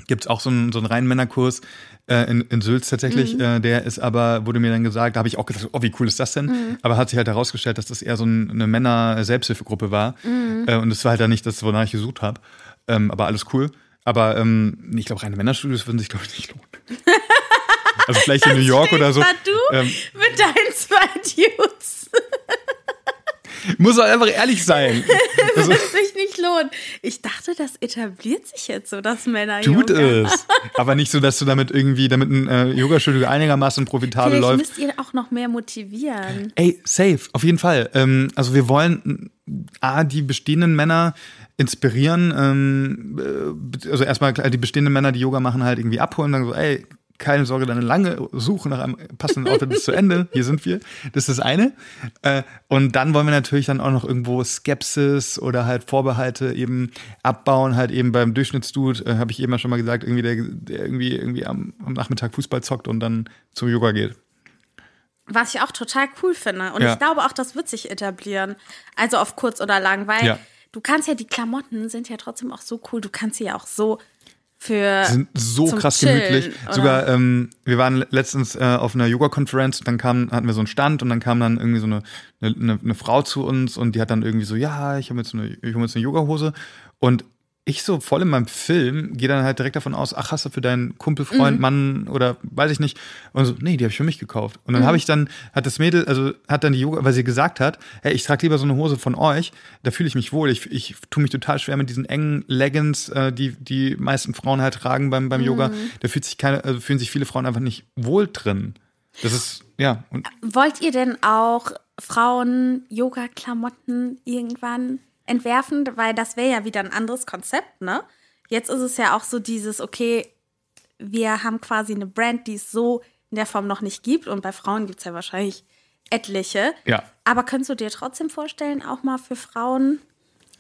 gibt es auch so einen, so einen reinen Männerkurs äh, in, in Sülz tatsächlich. Mhm. Äh, der ist aber, wurde mir dann gesagt, da habe ich auch gedacht, oh, wie cool ist das denn? Mhm. Aber hat sich halt herausgestellt, dass das eher so ein, eine Männer-Selbsthilfegruppe war. Mhm. Äh, und das war halt dann nicht das, wonach ich gesucht habe. Ähm, aber alles cool. Aber ähm, ich glaube, reine Männerstudios würden sich, glaube ich, nicht lohnen. (laughs) also vielleicht in New York oder so. Du Ähm, mit deinen zwei Dudes. Muss halt einfach ehrlich sein. (laughs) Also, Das sich nicht lohnt. Ich dachte, das etabliert sich jetzt so, dass Männer tut Yoga. es. Aber nicht so, dass du damit irgendwie, damit ein äh, Yogastudio einigermaßen profitabel Vielleicht läuft. müsst ihr auch noch mehr motivieren. Ey, safe, auf jeden Fall. Ähm, also wir wollen A, die bestehenden Männer inspirieren, ähm, äh, also erstmal die bestehenden Männer, die Yoga machen, halt irgendwie abholen, dann so, ey, keine Sorge, deine lange Suche nach einem passenden Outfit bis zu Ende. Hier sind wir. Das ist das eine. Äh, und dann wollen wir natürlich dann auch noch irgendwo Skepsis oder halt Vorbehalte eben abbauen. Halt eben beim Durchschnittsdude, äh, habe ich eben ja schon mal gesagt, irgendwie der, der irgendwie, irgendwie am, am Nachmittag Fußball zockt und dann zum Yoga geht. Was ich auch total cool finde. Und Ja. ich glaube auch, das wird sich etablieren. Also auf kurz oder lang, weil Ja. du kannst ja, die Klamotten sind ja trotzdem auch so cool. Du kannst sie ja auch so für. Die sind so krass Chillen, gemütlich. oder? Sogar, ähm, wir waren letztens äh, auf einer Yoga-Konferenz, dann kam, hatten wir so einen Stand und dann kam dann irgendwie so eine, eine, eine, eine Frau zu uns und die hat dann irgendwie so, ja, ich habe jetzt eine, ich hab jetzt eine Yoga-Hose und ich so voll in meinem Film gehe dann halt direkt davon aus, ach, hast du für deinen Kumpel, Mhm. Freund, Mann oder weiß ich nicht. Und so, nee, die habe ich für mich gekauft. Und dann Mhm. habe ich dann, hat das Mädel, also hat dann die Yoga, weil sie gesagt hat, hey, ich trage lieber so eine Hose von euch, da fühle ich mich wohl. Ich, ich tue mich total schwer mit diesen engen Leggings, äh, die die meisten Frauen halt tragen beim, beim Yoga. Da fühlt sich keine, also fühlen sich viele Frauen einfach nicht wohl drin. Das ist, ja, und Wollt ihr denn auch Frauen Yoga-Klamotten irgendwann entwerfen? Weil das wäre ja wieder ein anderes Konzept, ne? Jetzt ist es ja auch so dieses, okay, wir haben quasi eine Brand, die es so in der Form noch nicht gibt. Und bei Frauen gibt es ja wahrscheinlich etliche. Ja. Aber könntest du dir trotzdem vorstellen, auch mal für Frauen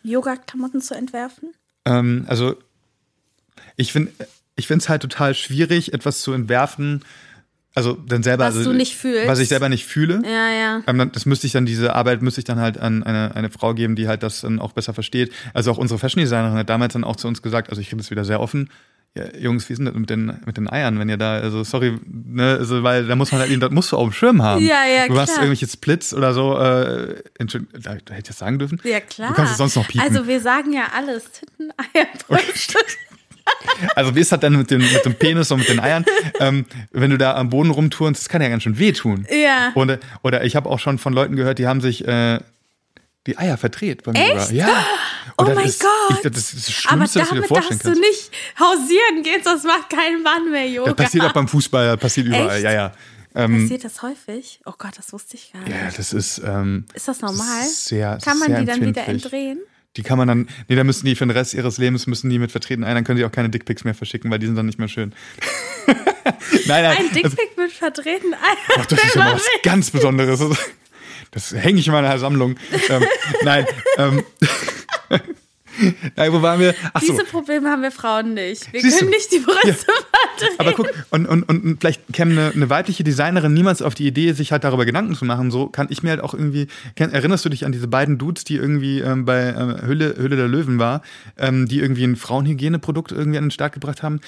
Yoga-Klamotten zu entwerfen? Ähm, also ich finde ich finde es halt total schwierig, etwas zu entwerfen, also dann selber, Was also, du nicht fühlst. was ich selber nicht fühle. Ja, ja. Ähm, Das müsste ich dann, diese Arbeit müsste ich dann halt an eine, eine Frau geben, die halt das dann auch besser versteht. Also auch unsere Fashion Designerin hat damals dann auch zu uns gesagt, also ich rede jetzt wieder sehr offen, ja, Jungs, wie ist denn das mit den, mit den Eiern, wenn ihr da, also sorry, ne, also, weil da muss man halt, das musst du auf dem Schirm haben. Ja, ja, Du hast klar. irgendwelche Splits oder so, äh, Entschuldigung, da, da hätte ich das sagen dürfen. Ja, klar. Du kannst es sonst noch piepen. Also, wir sagen ja alles. Titten, Eier, Brüste. Also wie ist das denn mit, den, mit dem Penis und mit den Eiern? ähm, wenn du da am Boden rumturnst, das kann ja ganz schön wehtun. Ja. Oder, oder ich habe auch schon von Leuten gehört, die haben sich äh, die Eier verdreht beim Echt? Yoga. Ja. Oh Und das mein ist, Gott. Ich, das ist das Aber Schlimmste, was du dir damit vorstellen darfst du nicht hausieren gehen, sonst macht kein Mann mehr Yoga. Das passiert auch beim Fußball, das passiert überall. Echt? Ja, ja. Ähm, Passiert das häufig? Oh Gott, das wusste ich gar nicht. ja, das ist. Ähm, Ist das normal? ist sehr, Kann man die dann wieder entdrehen? Die kann man dann, nee, da müssen die für den Rest ihres Lebens müssen die mit vertreten ein, dann können sie auch keine Dickpics mehr verschicken, weil die sind dann nicht mehr schön. (laughs) nein, nein. Ein also- Dickpick mit verdrehten Eiern. Ach, das ist ja mal was ganz Besonderes. Das hänge ich in meiner Sammlung. ähm, nein. Ähm, (laughs) (laughs) nein, wo waren wir? Ach so. Diese Probleme haben wir Frauen nicht. Wir Siehst können du? nicht die Brüste verdrehen. Aber guck, und, und, und vielleicht käme eine, eine weibliche Designerin niemals auf die Idee, sich halt darüber Gedanken zu machen. So kann ich mir halt auch irgendwie. Erinnerst du dich an diese beiden Dudes, die irgendwie ähm, bei ähm, Hülle, Hülle der Löwen war, ähm, die irgendwie ein Frauenhygieneprodukt irgendwie an den Start gebracht haben?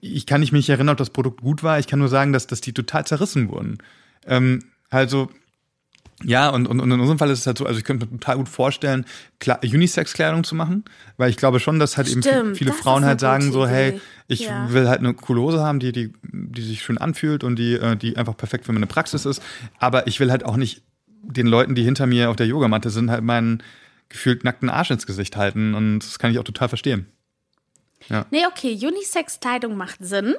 Ich kann nicht mich erinnern, ob das Produkt gut war. Ich kann nur sagen, dass, dass die total zerrissen wurden. Ähm, also. Ja, und, und, und in unserem Fall ist es halt so, also ich könnte mir total gut vorstellen, Unisex-Kleidung zu machen, weil ich glaube schon, dass halt eben Stimmt, viele das ist Frauen halt sagen so, hey, ich Ja. will halt eine coole Hose haben, die, die, die sich schön anfühlt und die, äh, die einfach perfekt für meine Praxis ist. Aber ich will halt auch nicht den Leuten, die hinter mir auf der Yogamatte sind, halt meinen gefühlt nackten Arsch ins Gesicht halten. Und das kann ich auch total verstehen. Nee, okay, Unisex-Kleidung macht Sinn.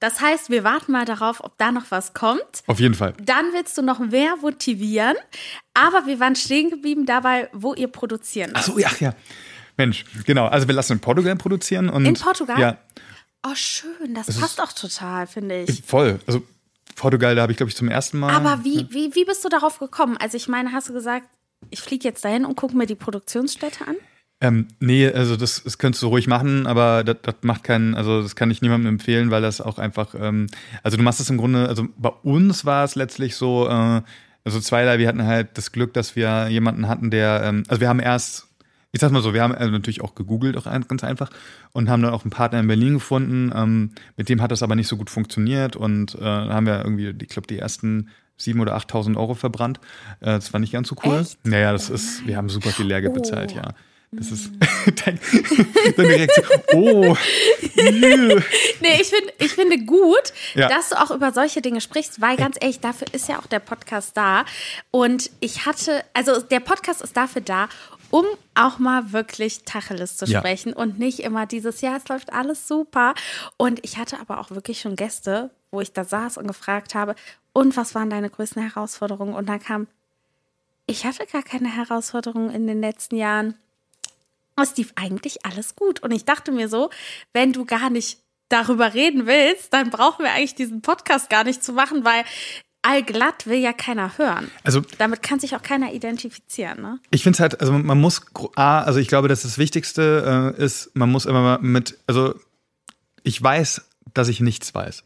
Das heißt, wir warten mal darauf, ob da noch was kommt. Auf jeden Fall. Dann willst du noch mehr motivieren. Aber wir waren stehen geblieben dabei, wo ihr produzieren Ach so, ja, ja. Mensch, genau. Also wir lassen in Portugal produzieren. Und, In Portugal? Ja, Oh, schön. Das ist- passt auch total, finde ich. voll. Also Portugal, da habe ich, glaube ich, zum ersten Mal. Aber wie, wie, wie bist du darauf gekommen? Also ich meine, hast du gesagt, ich fliege jetzt dahin und gucke mir die Produktionsstätte an? Ähm, nee, also das, das könntest du ruhig machen, aber das, das macht keinen, also das kann ich niemandem empfehlen, weil das auch einfach, ähm, also du machst es im Grunde, also bei uns war es letztlich so, äh, also zweierlei, wir hatten halt das Glück, dass wir jemanden hatten, der, ähm, also wir haben erst, ich sag mal so, wir haben also natürlich auch gegoogelt, auch ganz einfach, und haben dann auch einen Partner in Berlin gefunden, ähm, mit dem hat das aber nicht so gut funktioniert und äh, haben wir irgendwie, ich glaube, die ersten sieben oder 8.000 Euro verbrannt. Äh, das war nicht ganz so cool. Echt? Naja, das ist, wir haben super viel Lehrgeld bezahlt, Oh. ja. Das ist (laughs) dein, deine Reaktion. Oh. Nee, ich, find, ich finde gut, Ja. dass du auch über solche Dinge sprichst, weil ganz ehrlich, dafür ist ja auch der Podcast da. Und ich hatte, also der Podcast ist dafür da, um auch mal wirklich Tacheles zu Ja. sprechen und nicht immer dieses, ja, es läuft alles super. Und ich hatte aber auch wirklich schon Gäste, wo ich da saß und gefragt habe, und was waren deine größten Herausforderungen? Und dann kam, ich hatte gar keine Herausforderungen in den letzten Jahren. Es lief eigentlich alles gut. Und ich dachte mir so, wenn du gar nicht darüber reden willst, dann brauchen wir eigentlich diesen Podcast gar nicht zu machen, weil allglatt will ja keiner hören. Also Damit kann sich auch keiner identifizieren, ne? Ich finde es halt, also man muss, also ich glaube, dass das Wichtigste äh, ist, man muss immer mal mit, also ich weiß, dass ich nichts weiß.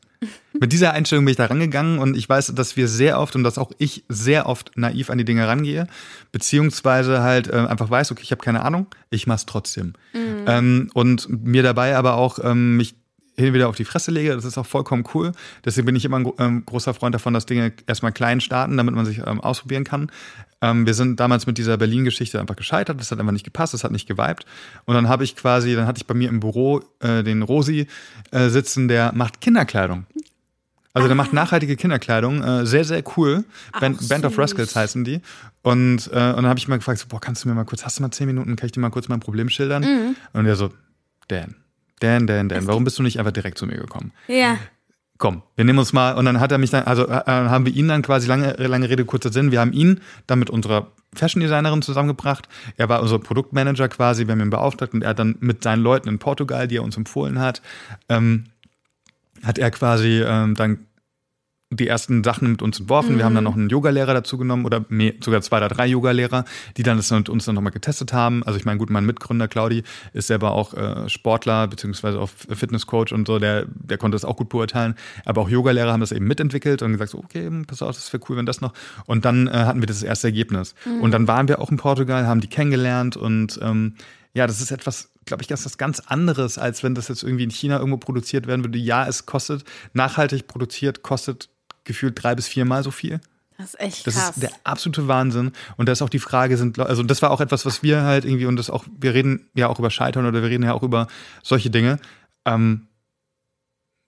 Mit dieser Einstellung bin ich da rangegangen und ich weiß, dass wir sehr oft und dass auch ich sehr oft naiv an die Dinge rangehe, beziehungsweise halt äh, einfach weiß, okay, ich habe keine Ahnung, ich mach's trotzdem. Ähm, und mir dabei aber auch ähm, mich hin und wieder auf die Fresse lege, das ist auch vollkommen cool. Deswegen bin ich immer ein ähm, großer Freund davon, dass Dinge erstmal klein starten, damit man sich ähm, ausprobieren kann. Ähm, wir sind damals mit dieser Berlin-Geschichte einfach gescheitert, das hat einfach nicht gepasst, das hat nicht geweibt. Und dann habe ich quasi, dann hatte ich bei mir im Büro äh, den Rosi äh, sitzen, der macht Kinderkleidung. Also der macht nachhaltige Kinderkleidung, äh, sehr, sehr cool. Band, Band of. Rascals heißen die. Und, äh, und dann habe ich mal gefragt, so, boah, kannst du mir mal kurz, hast du mal zehn Minuten, kann ich dir mal kurz mein Problem schildern? Und er so, Dan, Dan, Dan, Dan, warum bist du nicht einfach direkt zu mir gekommen? Ja. Komm, wir nehmen uns mal, und dann hat er mich dann, also äh, haben wir ihn dann quasi lange, lange Rede, kurzer Sinn, wir haben ihn dann mit unserer Fashion Designerin zusammengebracht. Er war unser Produktmanager quasi, wir haben ihn beauftragt und er hat dann mit seinen Leuten in Portugal, die er uns empfohlen hat, ähm, hat er quasi ähm, dann die ersten Sachen mit uns entworfen. Wir haben dann noch einen Yogalehrer dazu genommen oder mehr, sogar zwei oder drei Yogalehrer, die dann das mit uns dann nochmal getestet haben. Also ich meine, gut, mein Mitgründer Claudi ist selber auch äh, Sportler beziehungsweise auch Fitnesscoach und so, der, der konnte das auch gut beurteilen. Aber auch Yogalehrer haben das eben mitentwickelt und gesagt, so, okay, pass auf, das wäre cool, wenn das noch. Und dann äh, hatten wir das erste Ergebnis. Und dann waren wir auch in Portugal, haben die kennengelernt und ähm, ja, das ist etwas, glaube ich, das ist ganz anderes, als wenn das jetzt irgendwie in China irgendwo produziert werden würde. Ja, es kostet, nachhaltig produziert, kostet gefühlt drei bis viermal so viel. Das ist echt Das krass. ist der absolute Wahnsinn. Und da ist auch die Frage, sind, also das war auch etwas, was wir halt irgendwie, und das auch, wir reden ja auch über Scheitern oder wir reden ja auch über solche Dinge. Ähm,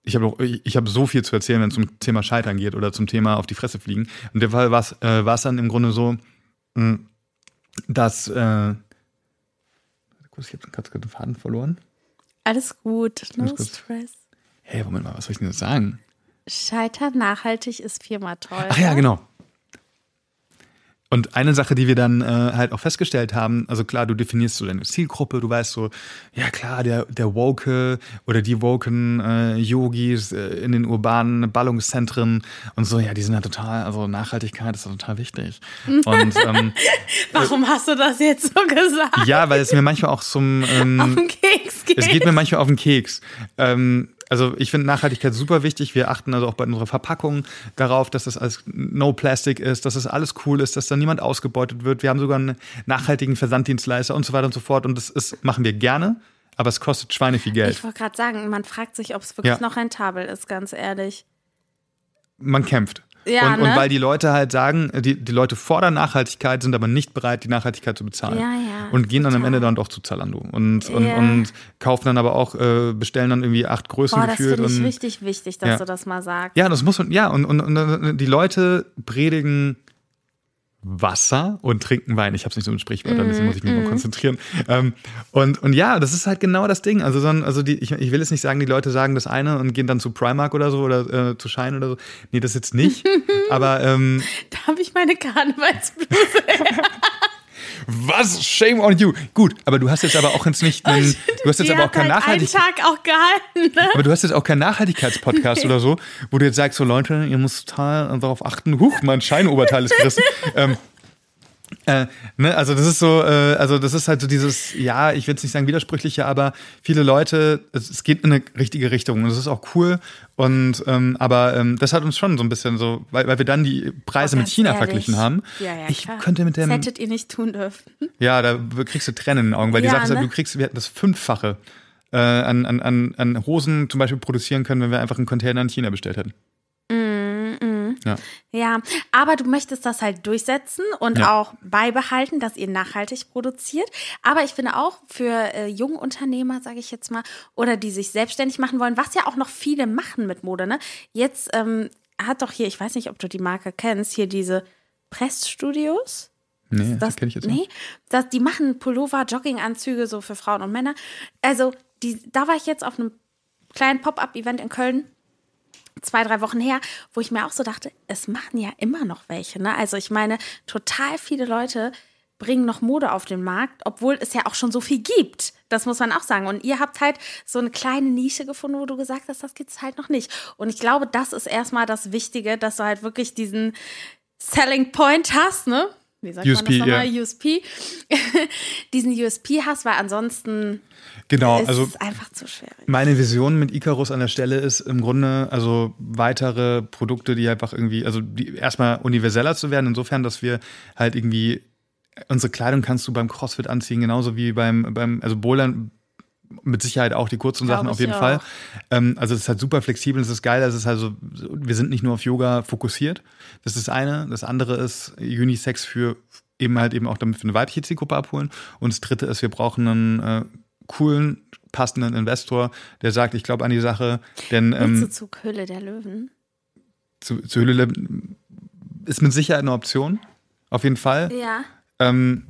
ich habe ich, habe so viel zu erzählen, wenn es zum Thema Scheitern geht oder zum Thema auf die Fresse fliegen. In dem Fall war es äh, war's dann im Grunde so, mh, dass, äh, ich habe gerade den Faden verloren. Alles gut, no stress. Hey, Moment mal, was soll ich denn jetzt sagen? Scheitern nachhaltig ist viermal toll. Ach ja, genau. Und eine Sache, die wir dann äh, halt auch festgestellt haben, also klar, du definierst so deine Zielgruppe, du weißt so, ja klar, der, der Woke oder die woken äh, Yogis äh, in den urbanen Ballungszentren und so, ja, die sind ja total, also Nachhaltigkeit ist ja total wichtig. Und (laughs) ähm, Warum hast du das jetzt so gesagt? ja, weil es mir manchmal auch zum ähm, Auf den Keks geht. es geht mir manchmal auf den Keks. Ähm, also ich finde Nachhaltigkeit super wichtig. Wir achten also auch bei unserer Verpackung darauf, dass das alles no plastic ist, dass das alles cool ist, dass da niemand ausgebeutet wird. Wir haben sogar einen nachhaltigen Versanddienstleister und so weiter und so fort. Und das ist, machen wir gerne, aber es kostet Schweine viel Geld. Ich wollte gerade sagen, man fragt sich, ob es wirklich Ja. noch rentabel ist, ganz ehrlich. Man kämpft. Ja, und, und ne? weil die Leute halt sagen, die, die Leute fordern Nachhaltigkeit, sind aber nicht bereit, die Nachhaltigkeit zu bezahlen. Ja, ja, und gehen dann am total. Ende dann doch zu Zalando. Und, und, Ja. und kaufen dann aber auch, äh, bestellen dann irgendwie acht Größen Boah, das gefühlt. finde ich und richtig wichtig, dass du das mal sagst. Ja, das muss man, ja, und, und, und die Leute predigen Wasser und trinken Wein. Ich habe es nicht so mit Sprichwörtern, deswegen muss ich mich mal konzentrieren. Ähm, und, und ja, das ist halt genau das Ding. Also, so ein, also die, ich, ich will jetzt nicht sagen, die Leute sagen das eine und gehen dann zu Primark oder so oder äh, zu Shine oder so. Nee, das jetzt nicht. (laughs) Aber ähm, Da habe ich meine Karnevalsbluse. (laughs) was? Shame on you. Gut, aber du hast jetzt aber auch jetzt nicht einen, du hast jetzt aber auch keinen halt einen Nachhaltigkeit. Tag auch gehalten. Ne? Aber du hast jetzt auch keinen Nachhaltigkeitspodcast oder so, wo du jetzt sagst, so Leute, ihr müsst total darauf achten, huch, mein Scheinoberteil ist gerissen. (laughs) ähm, äh, ne, also das ist so, äh, also das ist halt so dieses, ja, ich will jetzt nicht sagen widersprüchliche, aber viele Leute, es, es geht in eine richtige Richtung und das ist auch cool. Und ähm, aber ähm, das hat uns schon so ein bisschen so, weil, weil wir dann die Preise Oh, mit China ehrlich. verglichen haben. Ja, ja, ich klar. könnte mit Das dem, hättet ihr nicht tun dürfen. (laughs) ja, da kriegst du Tränen in den Augen, weil die Ja, Sache ist halt, ne? du kriegst, wir hätten das Fünffache äh, an, an, an, an Hosen zum Beispiel produzieren können, wenn wir einfach einen Container in China bestellt hätten. Ja. Ja, aber du möchtest das halt durchsetzen und Ja. auch beibehalten, dass ihr nachhaltig produziert. Aber ich finde auch für äh, junge Unternehmer, sage ich jetzt mal, oder die sich selbstständig machen wollen, was ja auch noch viele machen mit Mode. Ne? Jetzt ähm, hat doch hier, ich weiß nicht, ob du die Marke kennst, hier diese Pressstudios. Nee, das Das, kenne ich jetzt nicht. nee, das, die machen Pullover, Jogginganzüge so für Frauen und Männer. Also, die, da war ich jetzt auf einem kleinen Pop-up-Event in Köln zwei, drei Wochen her, wo ich mir auch so dachte, es machen ja immer noch welche. Ne? Also ich meine, total viele Leute bringen noch Mode auf den Markt, obwohl es ja auch schon so viel gibt. Das muss man auch sagen. Und ihr habt halt so eine kleine Nische gefunden, wo du gesagt hast, das gibt es halt noch nicht. Und ich glaube, das ist erstmal das Wichtige, dass du halt wirklich diesen Selling Point hast, ne? Wie sagt USP, man das nochmal? ja. USP. (laughs) diesen USP hast, weil ansonsten Genau, ist also es einfach zu schwierig. meine Vision mit Icarus an der Stelle ist im Grunde, also weitere Produkte, die einfach irgendwie, also die erstmal universeller zu werden, insofern, dass wir halt irgendwie, unsere Kleidung kannst du beim CrossFit anziehen, genauso wie beim, beim also Bouldern mit Sicherheit auch die kurzen Sachen auf jeden. Fall. Ähm, also es ist halt super flexibel, es ist geil, es ist also, wir sind nicht nur auf Yoga fokussiert. Das ist das eine. Das andere ist Unisex für eben halt eben auch damit wir eine weibliche Zielgruppe abholen. Und das dritte ist, wir brauchen einen äh, coolen, passenden Investor, der sagt, ich glaube an die Sache, denn Willst ähm, du zu Höhle der Löwen? zu, zu Hülle ist mit Sicherheit eine Option. Auf jeden Fall. Ja. Ähm,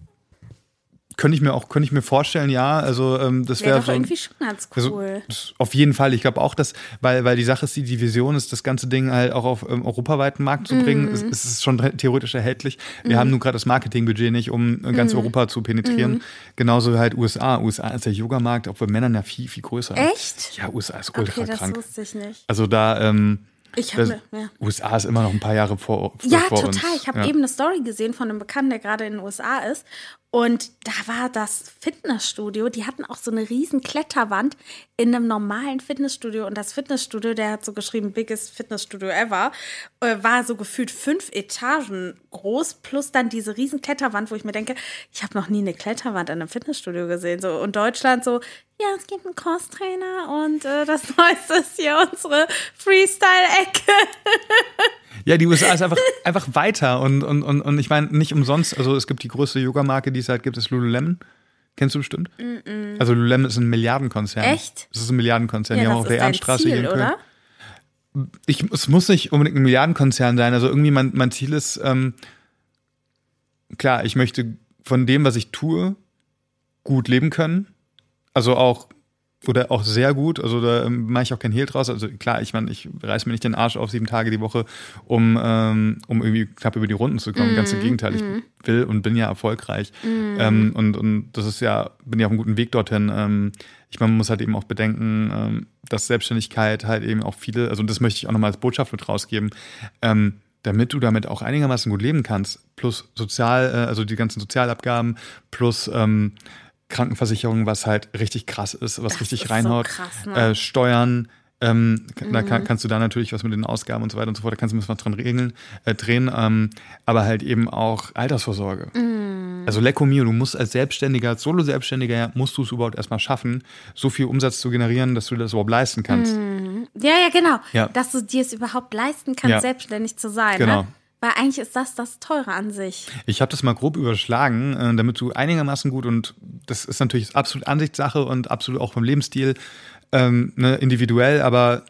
könnte ich mir auch, könnte ich mir vorstellen, ja. Also ähm, das Wäre doch so ein- irgendwie schon ganz also, cool. das- auf jeden Fall. Ich glaube auch, dass, weil, weil die Sache ist, die, die Vision ist, das ganze Ding halt auch auf ähm, europaweiten Markt zu bringen. Es, es ist schon theoretisch erhältlich. Wir haben nun gerade das Marketingbudget nicht, um äh, ganz Europa zu penetrieren. Genauso halt USA. USA ist der Yogamarkt, auch bei Männern ja viel, viel größer. Echt? Ja, USA ist ultra Okay, das krank. wusste ich nicht. Also da, ähm, Ich habe ja. USA ist immer noch ein paar Jahre vor, vor, Ja, vor total. uns. Ich habe ja. eben eine Story gesehen von einem Bekannten, der gerade in den USA ist. Und da war das Fitnessstudio, die hatten auch so eine riesen Kletterwand in einem normalen Fitnessstudio. Und das Fitnessstudio, der hat so geschrieben, biggest Fitnessstudio ever, äh, war so gefühlt fünf Etagen groß, plus dann diese riesen Kletterwand, wo ich mir denke, ich habe noch nie eine Kletterwand in einem Fitnessstudio gesehen. So, und Deutschland so, ja, es gibt einen Crosstrainer und äh, das (laughs) Neueste ist hier unsere Freestyle-Ecke. Ja, die USA ist einfach, einfach weiter und, und, und, und ich meine, nicht umsonst, also es gibt die größte Yoga-Marke, die es halt gibt, ist Lululemon. Kennst du bestimmt? Mm -mm. Also Lululemon ist ein Milliardenkonzern. Echt? Das ist ein Milliardenkonzern. Ja, die haben auf der Ehrenstraße Ziel, hier in Köln. oder? Ich, es muss nicht unbedingt ein Milliardenkonzern sein. Also irgendwie mein, mein Ziel ist, ähm, klar, ich möchte von dem, was ich tue, gut leben können. Also auch oder auch sehr gut. Also da ähm, mache ich auch kein Hehl draus. Also klar, ich meine, ich reiß mir nicht den Arsch auf sieben Tage die Woche, um, ähm, um irgendwie knapp über die Runden zu kommen. Ganz im Gegenteil, ich will und bin ja erfolgreich. Ähm, und, und das ist ja, bin ja auf einem guten Weg dorthin. Ähm, ich meine, man muss halt eben auch bedenken, ähm, dass Selbstständigkeit halt eben auch viele, also das möchte ich auch nochmal als Botschaft mit rausgeben, ähm, damit du damit auch einigermaßen gut leben kannst, plus Sozial, äh, also die ganzen Sozialabgaben, plus ähm, Krankenversicherung, was halt richtig krass ist, was Das richtig ist so reinhaut, krass, ne? Mhm. äh, Steuern, ähm, da kann, kannst du da natürlich was mit den Ausgaben und so weiter und so fort, da kannst du ein bisschen was dran regeln, äh, drehen, ähm, aber halt eben auch Altersvorsorge. Mhm. Also Lecco Mio, du musst als Selbstständiger, als Solo-Selbstständiger, musst du es überhaupt erstmal schaffen, so viel Umsatz zu generieren, dass du das überhaupt leisten kannst. Ja, ja, genau. Ja. Dass du dir es überhaupt leisten kannst, Ja. selbstständig zu sein. Genau. Ne? Weil eigentlich ist das das Teure an sich. Ich habe das mal grob überschlagen, äh, damit du einigermaßen gut und das ist natürlich absolut Ansichtssache und absolut auch vom Lebensstil ähm, ne, individuell, aber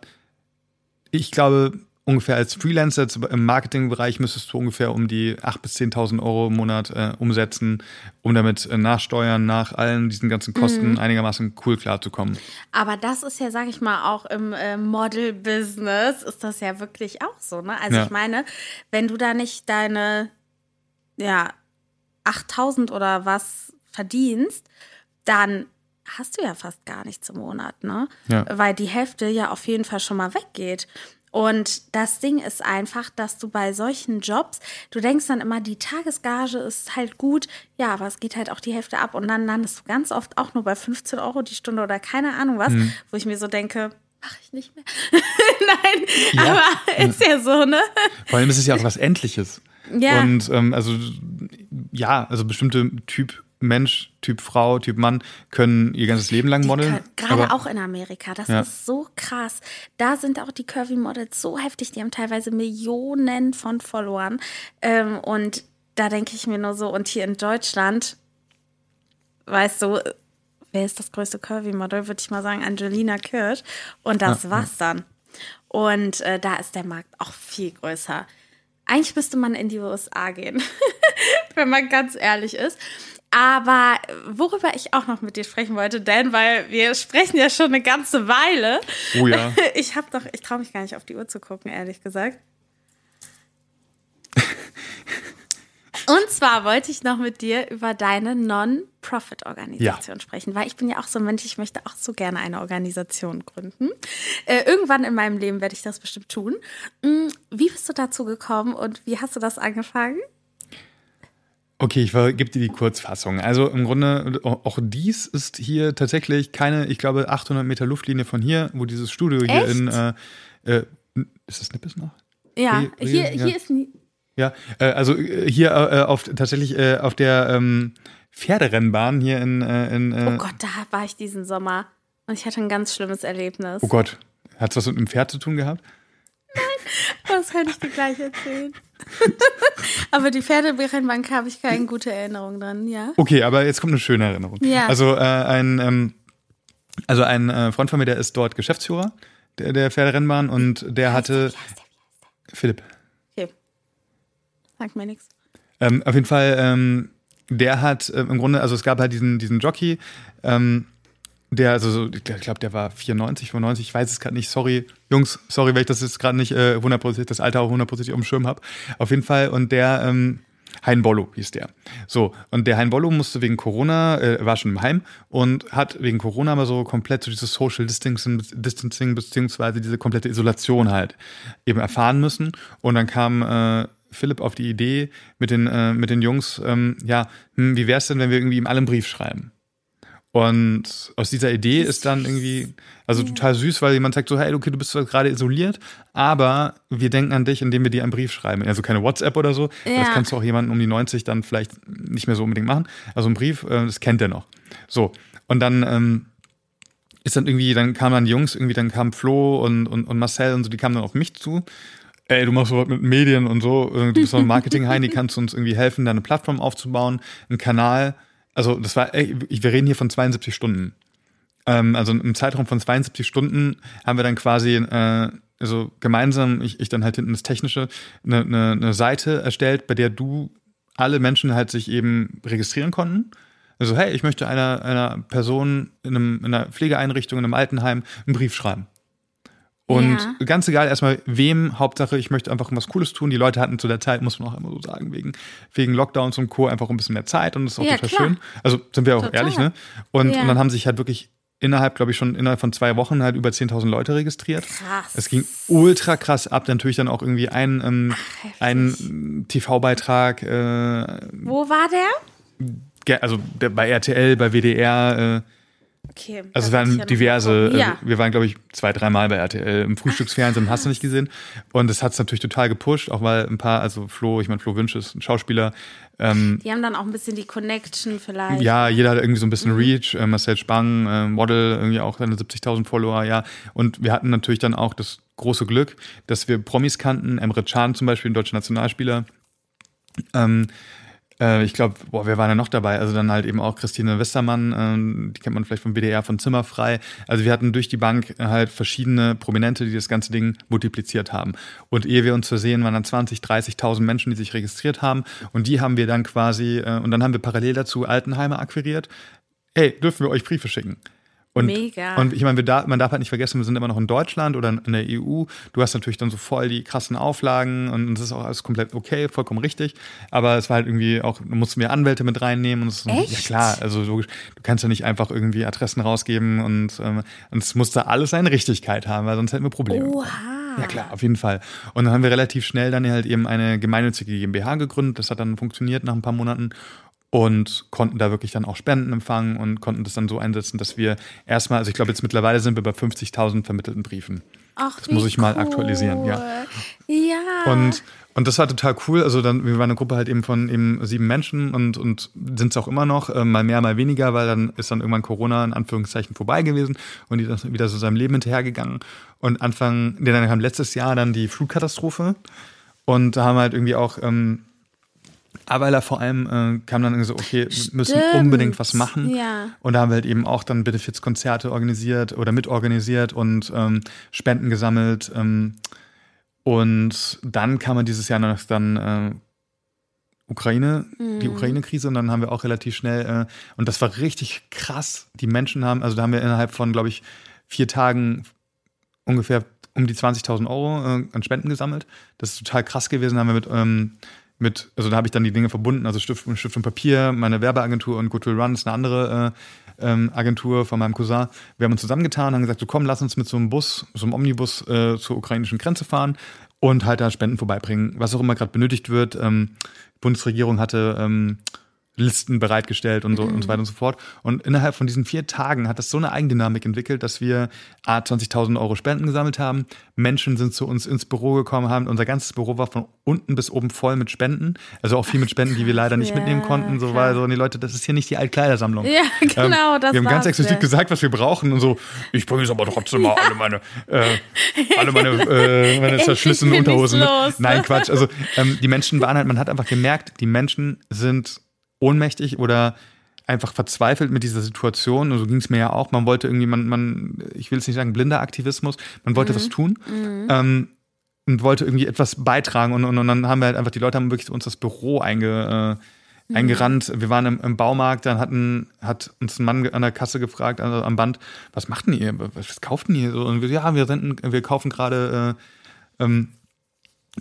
ich glaube, ungefähr als Freelancer im Marketingbereich müsstest du ungefähr um die 8.000 bis 10.000 Euro im Monat äh, umsetzen, um damit äh, nach Steuern, nach allen diesen ganzen Kosten einigermaßen cool klarzukommen. Aber das ist ja, sag ich mal, auch im äh, Model-Business ist das ja wirklich auch so. Ne? Also Ja. ich meine, wenn du da nicht deine, ja, 8000 oder was verdienst, dann hast du ja fast gar nichts im Monat, ne? Ja. Weil die Hälfte ja auf jeden Fall schon mal weggeht. Und das Ding ist einfach, dass du bei solchen Jobs, du denkst dann immer, die Tagesgage ist halt gut, ja, aber es geht halt auch die Hälfte ab und dann landest du ganz oft auch nur bei 15 Euro die Stunde oder keine Ahnung was, Mhm. wo ich mir so denke, mache ich nicht mehr. (laughs) Nein, Ja. aber ist ja so, ne? Vor allem ist es ja auch was Endliches. Ja. Und ähm, also ja, also bestimmte Typ Mensch, Typ Frau, Typ Mann können ihr ganzes Leben lang modeln. Gerade auch in Amerika, das Ja. ist so krass. Da sind auch die Curvy-Models so heftig, die haben teilweise Millionen von Followern. Ähm, und da denke ich mir nur so, und hier in Deutschland, weißt du, wer ist das größte Curvy-Model? Würde ich mal sagen, Angelina Kirsch. Und das war's dann. Und äh, da ist der Markt auch viel größer. Eigentlich müsste man in die USA gehen, (laughs) wenn man ganz ehrlich ist. Aber worüber ich auch noch mit dir sprechen wollte, Dan, weil wir sprechen ja schon eine ganze Weile. Oh ja. (laughs) Ich habe doch, ich traue mich gar nicht auf die Uhr zu gucken, ehrlich gesagt. (laughs) Und zwar wollte ich noch mit dir über deine Non-Profit-Organisation sprechen, weil ich bin ja auch so ein Mensch, ich möchte auch so gerne eine Organisation gründen. Äh, irgendwann in meinem Leben werde ich das bestimmt tun. Mm, Wie bist du dazu gekommen und wie hast du das angefangen? Okay, ich gebe dir die Kurzfassung. Also im Grunde, auch dies ist hier tatsächlich keine, ich glaube, 800 Meter Luftlinie von hier, wo dieses Studio hier Echt? in, äh, äh, ist das Nippes noch? Ja, Re- Re- hier, ja. hier ist nie. Ja, äh, also äh, hier äh, auf tatsächlich äh, auf der ähm, Pferderennbahn hier in, in Oh Gott, da war ich diesen Sommer und ich hatte ein ganz schlimmes Erlebnis. oh Gott, hat es was mit einem Pferd zu tun gehabt? Das kann ich dir gleich erzählen. Aber die Pferderennbank habe ich keine gute Erinnerung dran, ja. Okay, aber jetzt kommt eine schöne Erinnerung. Ja. Also äh, ein, ähm, also ein äh, Freund von mir, der ist dort Geschäftsführer der, der Pferderennbahn und der hatte Philipp. Okay. Sagt mir nichts. Ähm, auf jeden Fall, ähm, der hat ähm, im Grunde, also es gab halt diesen, diesen Jockey, ähm, der, also so, ich glaube, der war 94, 95, ich weiß es gerade nicht, sorry, Jungs, sorry, weil ich das jetzt gerade nicht äh, 100%, das Alter auch 100% auf dem Schirm habe. Auf jeden Fall, und der, ähm, Hein Bollo hieß der. So, und der Hein Bollo musste wegen Corona, äh, war schon im Heim und hat wegen Corona aber so komplett so dieses Social Distancing, Distancing beziehungsweise diese komplette Isolation halt eben erfahren müssen. Und dann kam äh, Philipp auf die Idee mit den, äh, mit den Jungs, ähm, ja, hm, wie wäre es denn, wenn wir irgendwie ihm alle einen Brief schreiben? Und aus dieser Idee ist dann irgendwie, also total süß, weil jemand sagt so, hey, okay, du bist zwar gerade isoliert, aber wir denken an dich, indem wir dir einen Brief schreiben. Also keine WhatsApp oder so. Ja. Das kannst du auch jemanden um die 90 dann vielleicht nicht mehr so unbedingt machen. Also ein Brief, äh, das kennt er noch. So. Und dann ähm, ist dann irgendwie, dann kamen dann die Jungs, irgendwie, dann kam Flo und, und, und Marcel und so, die kamen dann auf mich zu. Ey, du machst sowas mit Medien und so, äh, du bist so ein (laughs) Marketing-Heini, kannst du uns irgendwie helfen, da eine Plattform aufzubauen, einen Kanal. Also das war, wir reden hier von 72 Stunden. Ähm, also im Zeitraum von 72 Stunden haben wir dann quasi äh, also gemeinsam, ich, ich dann halt hinten das Technische, eine, eine, eine Seite erstellt, bei der du alle Menschen halt sich eben registrieren konnten. Also, hey, ich möchte einer, einer Person in, einem, in einer Pflegeeinrichtung, in einem Altenheim einen Brief schreiben. Und Ja. ganz egal erstmal wem, Hauptsache ich möchte einfach was Cooles tun. Die Leute hatten zu der Zeit, muss man auch immer so sagen, wegen, wegen Lockdowns und Co. einfach ein bisschen mehr Zeit und das ist auch Ja, total klar. schön. Also sind wir auch Total. ehrlich, ne? Und, Ja. und dann haben sich halt wirklich innerhalb, glaube ich, schon innerhalb von zwei Wochen halt über 10.000 Leute registriert. Krass. Es ging ultra krass ab. Natürlich dann auch irgendwie ein, ähm, ein TV-Beitrag, äh, Wo war der? also der, bei RTL, bei WDR, äh, Okay. also waren ja diverse, äh, Ja. wir waren, glaube ich, zwei, dreimal bei RTL im Frühstücksfernsehen, hast du nicht gesehen. Und das hat es natürlich total gepusht, auch weil ein paar, also Flo, ich meine, Flo Wünsch ist ein Schauspieler. Ähm, Die haben dann auch ein bisschen die Connection vielleicht. ja, jeder hat irgendwie so ein bisschen Mhm. Reach. Äh, Marcel Spang, äh, Model, irgendwie auch seine 70.000 Follower, ja. Und wir hatten natürlich dann auch das große Glück, dass wir Promis kannten. Emre Can zum Beispiel, ein deutscher Nationalspieler. Ähm, äh, ich glaube, boah, wer war da noch dabei? Also dann halt eben auch Christine Westermann, ähm, die kennt man vielleicht vom WDR von Zimmerfrei. Also wir hatten durch die Bank halt verschiedene Prominente, die das ganze Ding multipliziert haben. Und ehe wir uns versehen, waren dann 20, 30.000 Menschen, die sich registriert haben. Und die haben wir dann quasi, äh, und dann haben wir parallel dazu Altenheime akquiriert. Ey, dürfen wir euch Briefe schicken? Und, Mega. Und ich meine, wir da, man darf halt nicht vergessen, wir sind immer noch in Deutschland oder in der EU. Du hast natürlich dann so voll die krassen Auflagen und es ist auch alles komplett okay, vollkommen richtig. Aber es war halt irgendwie auch, mussten wir Anwälte mit reinnehmen. Und es, Echt? Ja klar, also logisch, du kannst ja nicht einfach irgendwie Adressen rausgeben und, ähm, und es musste alles seine Richtigkeit haben, weil sonst hätten wir Probleme. Oha. Ja klar, auf jeden Fall. Und dann haben wir relativ schnell dann halt eben eine gemeinnützige GmbH gegründet. Das hat dann funktioniert nach ein paar Monaten und konnten da wirklich dann auch Spenden empfangen und konnten das dann so einsetzen, dass wir erstmal, also ich glaube jetzt mittlerweile sind wir bei 50.000 vermittelten Briefen. Ach, Das muss ich mal cool. aktualisieren, ja. Ja. Und, und das war total cool. Also dann, wir waren eine Gruppe halt eben von eben sieben Menschen und, und sind es auch immer noch, äh, mal mehr, mal weniger, weil dann ist dann irgendwann Corona in Anführungszeichen vorbei gewesen und die ist wieder so seinem Leben hinterhergegangen. Und Anfang, nee, dann kam letztes Jahr dann die Flutkatastrophe und da haben wir halt irgendwie auch, ähm, Aweiler vor allem äh, kam dann so, okay, wir müssen Stimmt. unbedingt was machen. Ja. Und da haben wir halt eben auch dann Benefizkonzerte organisiert oder mitorganisiert und ähm, Spenden gesammelt. Ähm, und dann kam man dieses Jahr noch dann äh, Ukraine, die Ukraine-Krise und dann haben wir auch relativ schnell, äh, und das war richtig krass, die Menschen haben, also da haben wir innerhalb von, glaube ich, vier Tagen ungefähr um die 20.000 Euro äh, an Spenden gesammelt. Das ist total krass gewesen, haben wir mit, ähm, mit also da habe ich dann die Dinge verbunden, also Stift, Stift und Papier, meine Werbeagentur und Good Will Run ist eine andere äh, ähm, Agentur von meinem Cousin. Wir haben uns zusammengetan und haben gesagt, so komm, lass uns mit so einem Bus, so einem Omnibus äh, zur ukrainischen Grenze fahren und halt da Spenden vorbeibringen, was auch immer gerade benötigt wird. Ähm, Bundesregierung hatte ähm, Listen bereitgestellt und so und so weiter und so fort. Und innerhalb von diesen vier Tagen hat das so eine Eigendynamik entwickelt, dass wir A, 20.000 Euro Spenden gesammelt haben. Menschen sind zu uns ins Büro gekommen, haben unser ganzes Büro war von unten bis oben voll mit Spenden. Also auch viel mit Spenden, die wir leider nicht (laughs) Ja, mitnehmen konnten. So, weil so, die Leute, das ist hier nicht die Altkleidersammlung. Ja, genau, das Ähm, Wir haben ganz explizit ja. gesagt, was wir brauchen und so, ich bringe jetzt aber trotzdem mal (laughs) alle meine, äh, alle meine, äh, (laughs) meine zerschlissenen Unterhosen. Nein, Quatsch. Also ähm, die Menschen waren halt, man hat einfach gemerkt, die Menschen sind ohnmächtig oder einfach verzweifelt mit dieser Situation. Und so ging es mir ja auch. Man wollte irgendwie, man, man, ich will es nicht sagen, blinder Aktivismus, man wollte was tun. Ähm, und wollte irgendwie etwas beitragen und, und, und dann haben wir halt einfach, die Leute haben wirklich uns das Büro einge, äh, eingerannt. Wir waren im, im Baumarkt, dann hatten, hat uns ein Mann an der Kasse gefragt, also am Band, was macht denn ihr? Was, kauft denn ihr? So, und wir, ja, wir, senden, wir kaufen gerade äh, ähm,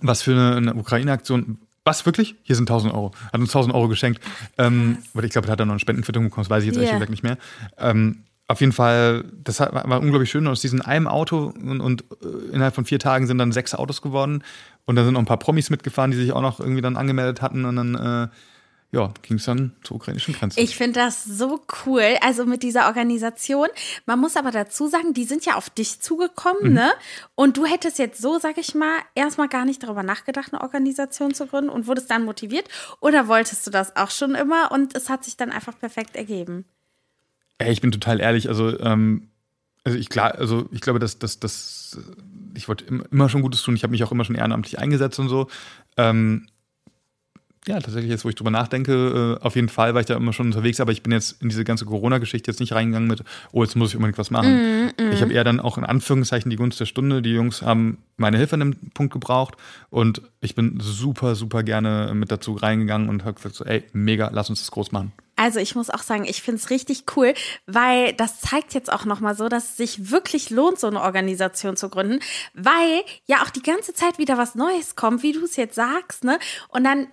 was für eine, eine Ukraine-Aktion. Was, wirklich? Hier sind 1000 Euro. Hat uns 1000 Euro geschenkt. Ähm, weil ich glaube, er hat dann noch eine Spendenquittung bekommen, das weiß ich jetzt ehrlich Ja. gesagt nicht mehr. Ähm, auf jeden Fall, das war, unglaublich schön. Aus diesem einem Auto und, und äh, innerhalb von vier Tagen sind dann sechs Autos geworden. Und da sind noch ein paar Promis mitgefahren, die sich auch noch irgendwie dann angemeldet hatten. Und dann äh, ja, ging es dann zur ukrainischen Grenze. Ich finde das so cool, also mit dieser Organisation. Man muss aber dazu sagen, die sind ja auf dich zugekommen, mhm. ne? Und du hättest jetzt so, sag ich mal, erstmal gar nicht darüber nachgedacht, eine Organisation zu gründen und wurdest dann motiviert. Oder wolltest du das auch schon immer und es hat sich dann einfach perfekt ergeben? Ey, ich bin total ehrlich, also, ähm, also ich klar, also ich glaube, dass, dass, dass ich wollte immer schon Gutes tun, ich habe mich auch immer schon ehrenamtlich eingesetzt und so. Ähm, ja, tatsächlich jetzt, wo ich drüber nachdenke, äh, auf jeden Fall war ich da immer schon unterwegs, aber ich bin jetzt in diese ganze Corona-Geschichte jetzt nicht reingegangen mit, oh, jetzt muss ich unbedingt was machen. Mm, mm. Ich habe eher dann auch in Anführungszeichen die Gunst der Stunde. Die Jungs haben meine Hilfe an dem Punkt gebraucht und ich bin super, super gerne mit dazu reingegangen und habe gesagt so, ey, mega, lass uns das groß machen. Also ich muss auch sagen, ich finde es richtig cool, weil das zeigt jetzt auch nochmal so, dass es sich wirklich lohnt, so eine Organisation zu gründen, weil ja auch die ganze Zeit wieder was Neues kommt, wie du es jetzt sagst, ne? Und dann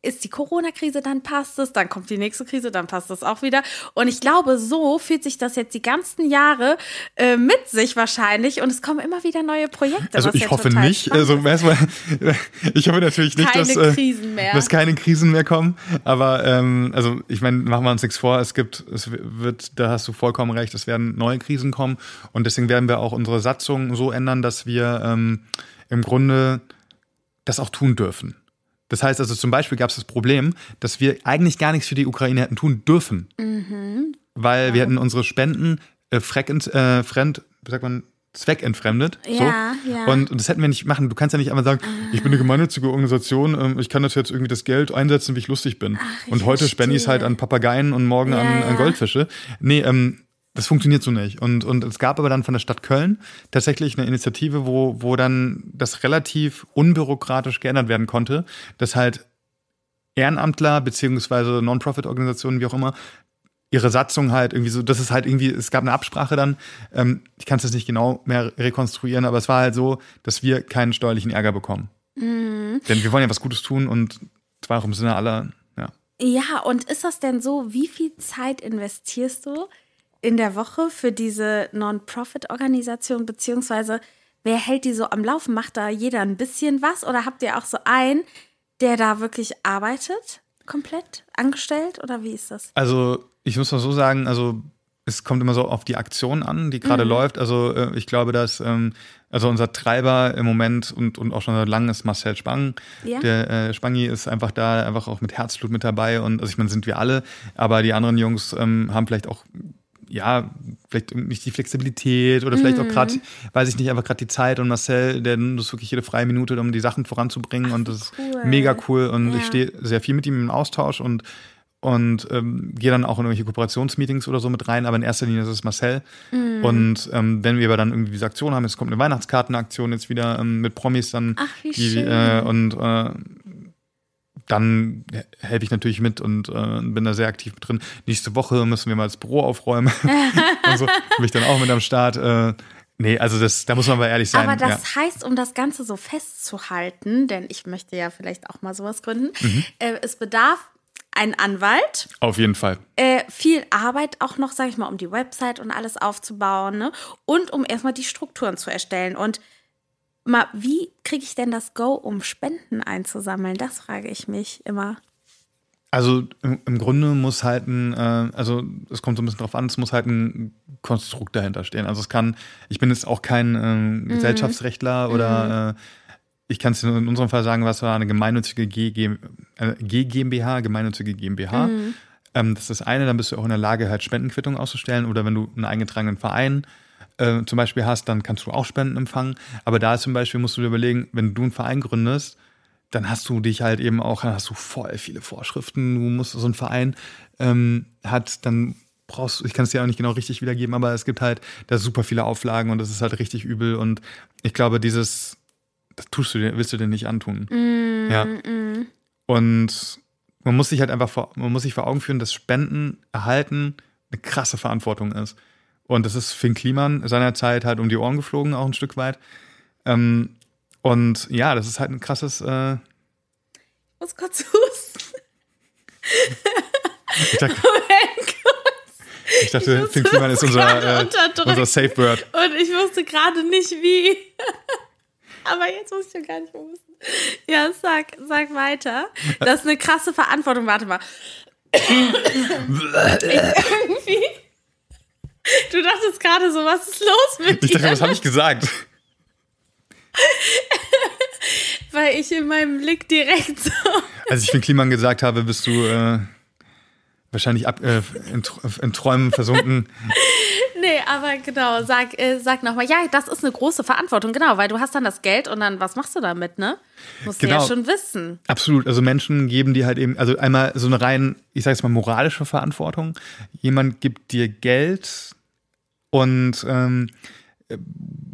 ist die Corona-Krise, dann passt es, dann kommt die nächste Krise, dann passt es auch wieder. Und ich glaube, so fühlt sich das jetzt die ganzen Jahre äh, mit sich wahrscheinlich und es kommen immer wieder neue Projekte. Also ich ja hoffe nicht. Also erstmal, ich hoffe natürlich nicht, keine dass, äh, Krisen mehr. dass keine Krisen mehr kommen. Aber ähm, also ich meine, machen wir uns nichts vor, es gibt, es wird, da hast du vollkommen recht, es werden neue Krisen kommen und deswegen werden wir auch unsere Satzung so ändern, dass wir ähm, im Grunde das auch tun dürfen. Das heißt also zum Beispiel gab es das Problem, dass wir eigentlich gar nichts für die Ukraine hätten tun dürfen. Mhm. Weil ja. wir hätten unsere Spenden äh, freckend, äh, fremd, wie sagt man, zweckentfremdet. Ja, so. ja. Und, und das hätten wir nicht machen. Du kannst ja nicht einfach sagen, ah. ich bin eine gemeinnützige Organisation, ähm, ich kann das jetzt irgendwie das Geld einsetzen, wie ich lustig bin. Ach, und heute spende ich es halt an Papageien und morgen ja, an, an, Goldfische. Nee, ähm, das funktioniert so nicht. Und, und es gab aber dann von der Stadt Köln tatsächlich eine Initiative, wo, wo dann das relativ unbürokratisch geändert werden konnte, dass halt Ehrenamtler beziehungsweise Non-Profit-Organisationen, wie auch immer, ihre Satzung halt irgendwie so, das ist halt irgendwie, es gab eine Absprache dann, ähm, ich kann es jetzt nicht genau mehr rekonstruieren, aber es war halt so, dass wir keinen steuerlichen Ärger bekommen. Mhm. Denn wir wollen ja was Gutes tun und zwar auch im Sinne aller, ja. Ja, und ist das denn so, wie viel Zeit investierst du in der Woche für diese Non-Profit-Organisation, beziehungsweise wer hält die so am Laufen? Macht da jeder ein bisschen was oder habt ihr auch so einen, der da wirklich arbeitet, komplett angestellt oder wie ist das? Also ich muss mal so sagen, also es kommt immer so auf die Aktion an, die gerade mhm. läuft. Also äh, ich glaube, dass ähm, also unser Treiber im Moment und, und auch schon seit langem ist Marcel Spang. Ja. Der äh, Spangi ist einfach da, einfach auch mit Herzblut mit dabei und also ich meine, sind wir alle, aber die anderen Jungs ähm, haben vielleicht auch ja, vielleicht nicht die Flexibilität oder vielleicht mhm. auch gerade, weiß ich nicht, einfach gerade die Zeit und Marcel, der nutzt wirklich jede freie Minute, um die Sachen voranzubringen Ach, und das ist cool. mega cool und ja. ich stehe sehr viel mit ihm im Austausch und und ähm, gehe dann auch in irgendwelche Kooperationsmeetings oder so mit rein, aber in erster Linie ist es Marcel. Mm. Und ähm, wenn wir aber dann irgendwie diese Aktion haben, es kommt eine Weihnachtskartenaktion jetzt wieder ähm, mit Promis dann. Ach, wie die, schön. Äh, und äh, dann helfe ich natürlich mit und äh, bin da sehr aktiv mit drin. Nächste Woche müssen wir mal das Büro aufräumen. (laughs) und so bin ich dann auch mit am Start. Äh, nee, also das, da muss man aber ehrlich sein. Aber das ja. heißt, um das Ganze so festzuhalten, denn ich möchte ja vielleicht auch mal sowas gründen, mhm. äh, es bedarf ein Anwalt. Auf jeden Fall. Äh, viel Arbeit auch noch, sage ich mal, um die Website und alles aufzubauen ne? und um erstmal die Strukturen zu erstellen. Und Mal, wie kriege ich denn das Go, um Spenden einzusammeln? Das frage ich mich immer. Also im, im Grunde muss halt ein, äh, also es kommt so ein bisschen drauf an, es muss halt ein Konstrukt dahinter stehen. Also es kann, ich bin jetzt auch kein äh, mhm. Gesellschaftsrechtler mhm. oder äh, ich kann es in unserem Fall sagen, was war eine gemeinnützige G äh, GmbH, gemeinnützige GmbH. Mhm. Ähm, das ist das eine, dann bist du auch in der Lage, halt Spendenquittungen auszustellen oder wenn du einen eingetragenen Verein äh, zum Beispiel hast, dann kannst du auch Spenden empfangen. Aber da zum Beispiel musst du dir überlegen, wenn du einen Verein gründest, dann hast du dich halt eben auch, dann hast du voll viele Vorschriften. Du musst so ein Verein ähm, hat, dann brauchst du, ich kann es dir auch nicht genau richtig wiedergeben, aber es gibt halt da super viele Auflagen und das ist halt richtig übel. Und ich glaube, dieses, das tust du dir, willst du dir nicht antun. Mm, ja. Mm. Und man muss sich halt einfach vor, man muss sich vor Augen führen, dass Spenden erhalten eine krasse Verantwortung ist. Und das ist Finn Kliman seinerzeit halt um die Ohren geflogen, auch ein Stück weit. Ähm, und ja, das ist halt ein krasses. Äh ich muss kurz husten. Ich dachte, (laughs) Ich dachte, ich Finn Kliman ist unser, äh, unser Safe Word. Und ich wusste gerade nicht wie. (laughs) Aber jetzt muss ich ja gar nicht mehr wissen. Ja, sag, sag weiter. Das ist eine krasse Verantwortung. Warte mal. (laughs) irgendwie. (laughs) Du dachtest gerade so, was ist los mit Ich dir? dachte, was habe ich gesagt? (laughs) Weil ich in meinem Blick direkt so. (laughs) Als ich Finn Kliman gesagt habe, bist du äh, wahrscheinlich ab, äh, in, Tr- in Träumen versunken. Nee, aber genau, sag, äh, sag nochmal. Ja, das ist eine große Verantwortung, genau, weil du hast dann das Geld und dann, was machst du damit, ne? Musst du Genau. ja schon wissen. Absolut. Also Menschen geben dir halt eben, also einmal so eine rein, ich sage jetzt mal, moralische Verantwortung. Jemand gibt dir Geld und ähm,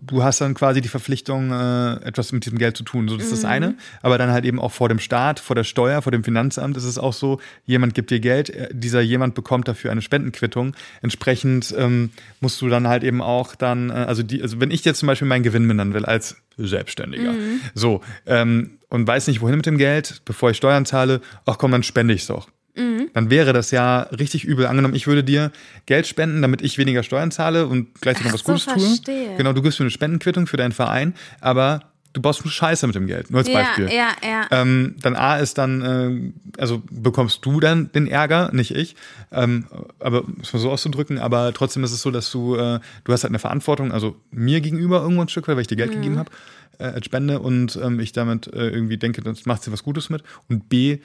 du hast dann quasi die Verpflichtung, äh, etwas mit diesem Geld zu tun. So, das ist das eine. Aber dann halt eben auch vor dem Staat, vor der Steuer, vor dem Finanzamt ist es auch so, jemand gibt dir Geld, äh, dieser jemand bekommt dafür eine Spendenquittung. Entsprechend ähm, musst du dann halt eben auch dann, äh, also die, also wenn ich jetzt zum Beispiel meinen Gewinn mindern will als Selbstständiger, so, ähm, und weiß nicht, wohin mit dem Geld, bevor ich Steuern zahle, ach komm, dann spende ich es doch dann wäre das ja richtig übel. Angenommen, ich würde dir Geld spenden, damit ich weniger Steuern zahle und gleichzeitig noch was so, Gutes tue. verstehe. Genau, du gibst mir eine Spendenquittung für deinen Verein, aber du baust nur Scheiße mit dem Geld. Nur als Ja, Beispiel. ja, ja. Ähm, dann A ist dann, äh, also bekommst du dann den Ärger, nicht ich. Ähm, aber muss man so auszudrücken, aber trotzdem ist es so, dass du, äh, du hast halt eine Verantwortung, also mir gegenüber irgendwo ein Stück weit, weil ich dir Geld gegeben habe äh, als Spende und ähm, ich damit äh, irgendwie denke, das macht dir was Gutes mit. Und B,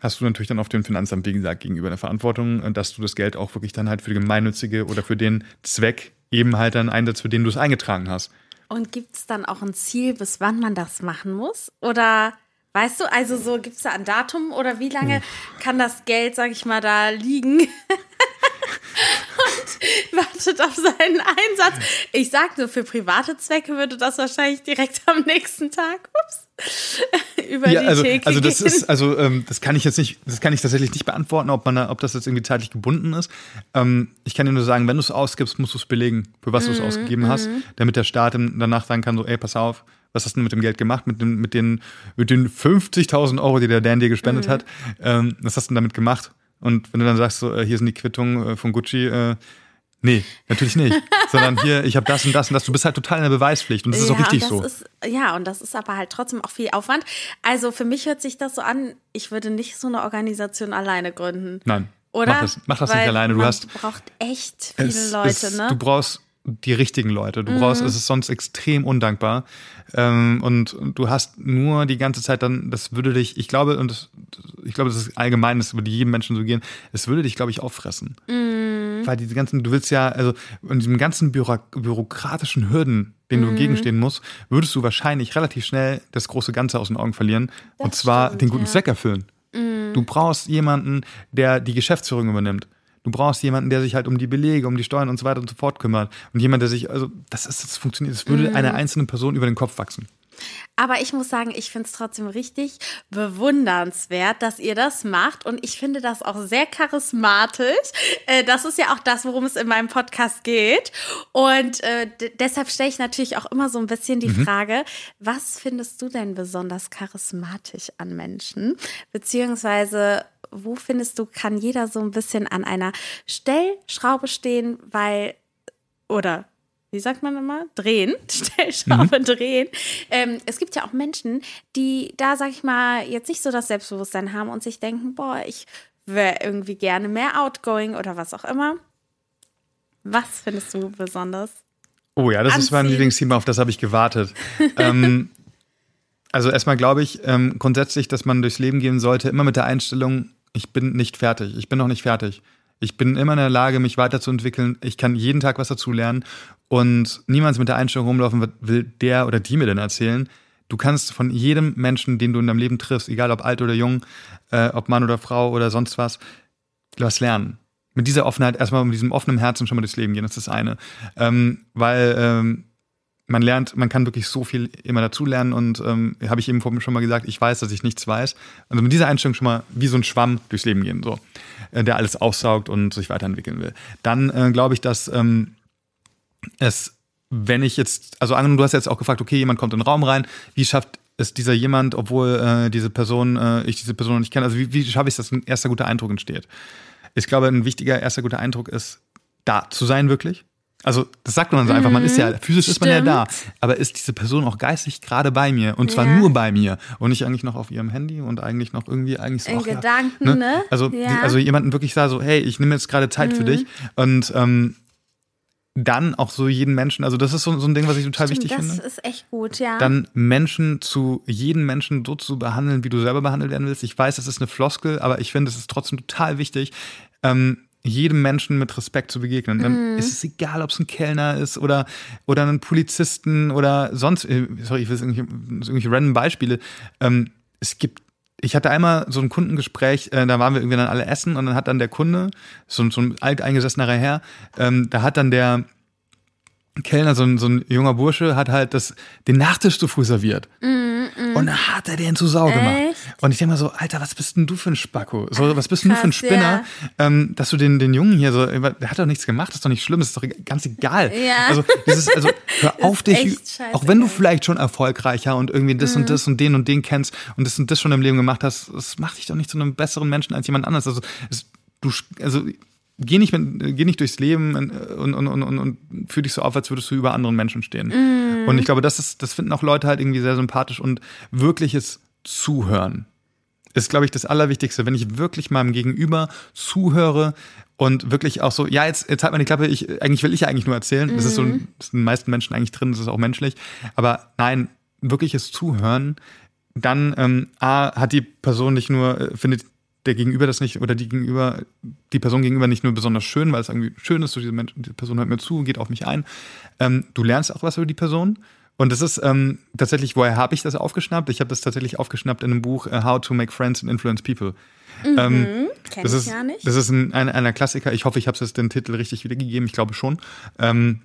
hast du natürlich dann auf dem Finanzamt, wie gesagt, gegenüber eine Verantwortung, äh, dass du das Geld auch wirklich dann halt für die gemeinnützige oder für den Zweck eben halt dann einsetzt, für den du es eingetragen hast. Und gibt es dann auch ein Ziel, bis wann man das machen muss? Oder weißt du, also so gibt es da ein Datum oder wie lange kann das Geld, sag ich mal, da liegen? (laughs) (laughs) Und wartet auf seinen Einsatz. Ich sag nur, für private Zwecke würde das wahrscheinlich direkt am nächsten Tag ups, (laughs) über Ja, die also, Theke also das gehen. ist, also ähm, das kann ich jetzt nicht, das kann ich tatsächlich nicht beantworten, ob man, ob das jetzt irgendwie zeitlich gebunden ist. Ähm, ich kann dir nur sagen, wenn du es ausgibst, musst du es belegen, für was du Mhm, es ausgegeben hast, damit der Staat danach sagen kann, so, ey, pass auf, was hast du denn mit dem Geld gemacht, mit den, mit den, mit den 50.000 Euro, die der Dan dir gespendet Mhm. hat, ähm, was hast du denn damit gemacht? Und wenn du dann sagst, so, äh, hier sind die Quittungen äh, von Gucci, äh, Nee, natürlich nicht. (laughs) Sondern hier, ich habe das und das und das. Du bist halt total in der Beweispflicht und das ist auch richtig so. Ist, ja, und das ist aber halt trotzdem auch viel Aufwand. Also für mich hört sich das so an, ich würde nicht so eine Organisation alleine gründen. Nein. Oder? Mach das, mach das nicht alleine. Du hast braucht echt viele es Leute, ist, ne? Du brauchst die richtigen Leute. Du brauchst, es ist sonst extrem undankbar. Ähm, und, und du hast nur die ganze Zeit dann, das würde dich, ich glaube, und das, ich glaube, das ist allgemein, das würde jedem Menschen so gehen, es würde dich, glaube ich, auffressen. Weil diese ganzen, du willst ja, also in diesem ganzen Büro, bürokratischen Hürden, denen du entgegenstehen musst, würdest du wahrscheinlich relativ schnell das große Ganze aus den Augen verlieren. und zwar stimmt, den guten ja. Zweck erfüllen. Du brauchst jemanden, der die Geschäftsführung übernimmt. Du brauchst jemanden, der sich halt um die Belege, um die Steuern und so weiter und so fort kümmert. Und jemand, der sich, also das ist, das funktioniert, das würde einer einzelnen Person über den Kopf wachsen. Aber ich muss sagen, ich finde es trotzdem richtig bewundernswert, dass ihr das macht. Und ich finde das auch sehr charismatisch. Äh, das ist ja auch das, worum es in meinem Podcast geht. Und äh, deshalb stelle ich natürlich auch immer so ein bisschen die Frage, was findest du denn besonders charismatisch an Menschen? Beziehungsweise, wo findest du, kann jeder so ein bisschen an einer Stellschraube stehen, weil, oder wie sagt man immer? Drehen, (laughs) Stellschraube drehen. Ähm, es gibt ja auch Menschen, die da, sag ich mal, jetzt nicht so das Selbstbewusstsein haben und sich denken, boah, ich wäre irgendwie gerne mehr outgoing oder was auch immer. Was findest du besonders? Oh ja, das ist mein Anziehen. Lieblingsthema, auf das habe ich gewartet. (laughs) ähm, also erstmal glaube ich ähm, grundsätzlich, dass man durchs Leben gehen sollte, immer mit der Einstellung, ich bin nicht fertig, ich bin noch nicht fertig. Ich bin immer in der Lage, mich weiterzuentwickeln. Ich kann jeden Tag was dazu lernen. Und niemand mit der Einstellung rumlaufen will der oder die mir denn erzählen. Du kannst von jedem Menschen, den du in deinem Leben triffst, egal ob alt oder jung, äh, ob Mann oder Frau oder sonst was, was lernen. Mit dieser Offenheit, erstmal mit diesem offenen Herzen schon mal durchs Leben gehen, das ist das eine. Ähm, weil ähm, man lernt, man kann wirklich so viel immer dazulernen und ähm, habe ich eben vorhin schon mal gesagt, ich weiß, dass ich nichts weiß. Also mit dieser Einstellung schon mal wie so ein Schwamm durchs Leben gehen, so, äh, der alles aussaugt und sich weiterentwickeln will. Dann äh, glaube ich, dass ähm, es, wenn ich jetzt, also angenommen, du hast jetzt auch gefragt, okay, jemand kommt in den Raum rein, wie schafft es dieser jemand, obwohl äh, diese Person, äh, ich diese Person noch nicht kenne, also wie, wie schaffe ich es, dass ein erster guter Eindruck entsteht? Ich glaube, ein wichtiger erster guter Eindruck ist, da zu sein wirklich? Also, das sagt man so einfach, man ist ja, physisch ist man ja da, aber ist diese Person auch geistig gerade bei mir und zwar Ja. nur bei mir und nicht eigentlich noch auf ihrem Handy und eigentlich noch irgendwie eigentlich so In ach ja, Gedanken, ne? ne? Also, Ja. Mhm. also jemanden wirklich da so, hey, ich nehme jetzt gerade Zeit für dich und ähm, dann auch so jeden Menschen, also das ist so, so ein Ding, was ich total Stimmt, wichtig das finde. ist echt gut, ja. Dann Menschen zu, jeden Menschen so zu behandeln, wie du selber behandelt werden willst. Ich weiß, das ist eine Floskel, aber ich finde, es ist trotzdem total wichtig, ähm, jedem Menschen mit Respekt zu begegnen. Dann ist es egal, ob es ein Kellner ist oder, oder ein Polizisten oder sonst, äh, sorry, ich will irgendwelche, irgendwelche random Beispiele. Ähm, es gibt ich hatte einmal so ein Kundengespräch, äh, da waren wir irgendwie dann alle essen und dann hat dann der Kunde, so, ein- so ein alteingesessener Herr, ähm, da hat dann der Kellner, so ein, so ein junger Bursche, hat halt das, den Nachtisch zu früh serviert. Und dann hat er den zu Sau gemacht. Mm, Echt? Und ich denke mal so, Alter, was bist denn du für ein Spacko? So, was bist denn du für ein krass, Spinner, ähm, dass du den, den Jungen hier so, der hat doch nichts gemacht, das ist doch nicht schlimm, das ist doch ganz egal. Ja. Also, dieses, also, (laughs) hör auf dich, auch wenn du vielleicht schon erfolgreicher und irgendwie das Mhm. und das und den und den kennst und das und das schon im Leben gemacht hast, das macht dich doch nicht zu einem besseren Menschen als jemand anderes. Also, es, du, also, geh nicht, mit, geh nicht durchs Leben und, und, und, und, und fühl dich so auf, als würdest du über anderen Menschen stehen. Mhm. Und ich glaube, das ist, das finden auch Leute halt irgendwie sehr sympathisch und wirkliches Zuhören ist, glaube ich, das Allerwichtigste. Wenn ich wirklich meinem Gegenüber zuhöre und wirklich auch so, ja, jetzt, jetzt halt mal die Klappe, ich, eigentlich will ich ja eigentlich nur erzählen. Das ist so, das ist den meisten Menschen eigentlich drin, das ist auch menschlich. Aber nein, wirkliches Zuhören, dann, ähm, A, hat die Person nicht nur, äh, findet der Gegenüber das nicht, oder die Gegenüber, die Person gegenüber nicht nur besonders schön, weil es irgendwie schön ist, so diese Mensch, die Person hört mir zu, geht auf mich ein. Ähm, du lernst auch was über die Person. Und das ist ähm, tatsächlich, woher habe ich das aufgeschnappt? Ich habe das tatsächlich aufgeschnappt in einem Buch äh, How to Make Friends and Influence People. Ähm, Kenn das ich ist, ja nicht. Das ist ein, ein, einer Klassiker. Ich hoffe, ich habe jetzt den Titel richtig wiedergegeben. Ich glaube schon. Ähm,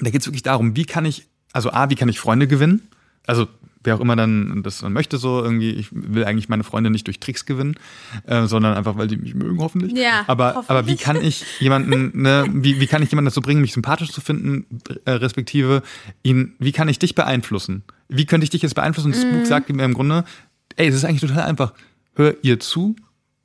da geht es wirklich darum, wie kann ich, also A, wie kann ich Freunde gewinnen? Also wer auch immer dann das dann möchte, so irgendwie, ich will eigentlich meine Freunde nicht durch Tricks gewinnen, äh, sondern einfach, weil die mich mögen, hoffentlich. Ja, aber, aber wie hoffentlich. kann ich jemanden, ne, wie, wie kann ich jemanden dazu bringen, mich sympathisch zu finden, äh, respektive ihn, wie kann ich dich beeinflussen? Wie könnte ich dich jetzt beeinflussen? Das Mhm. Buch sagt mir im Grunde, ey, es ist eigentlich total einfach. Hör ihr zu,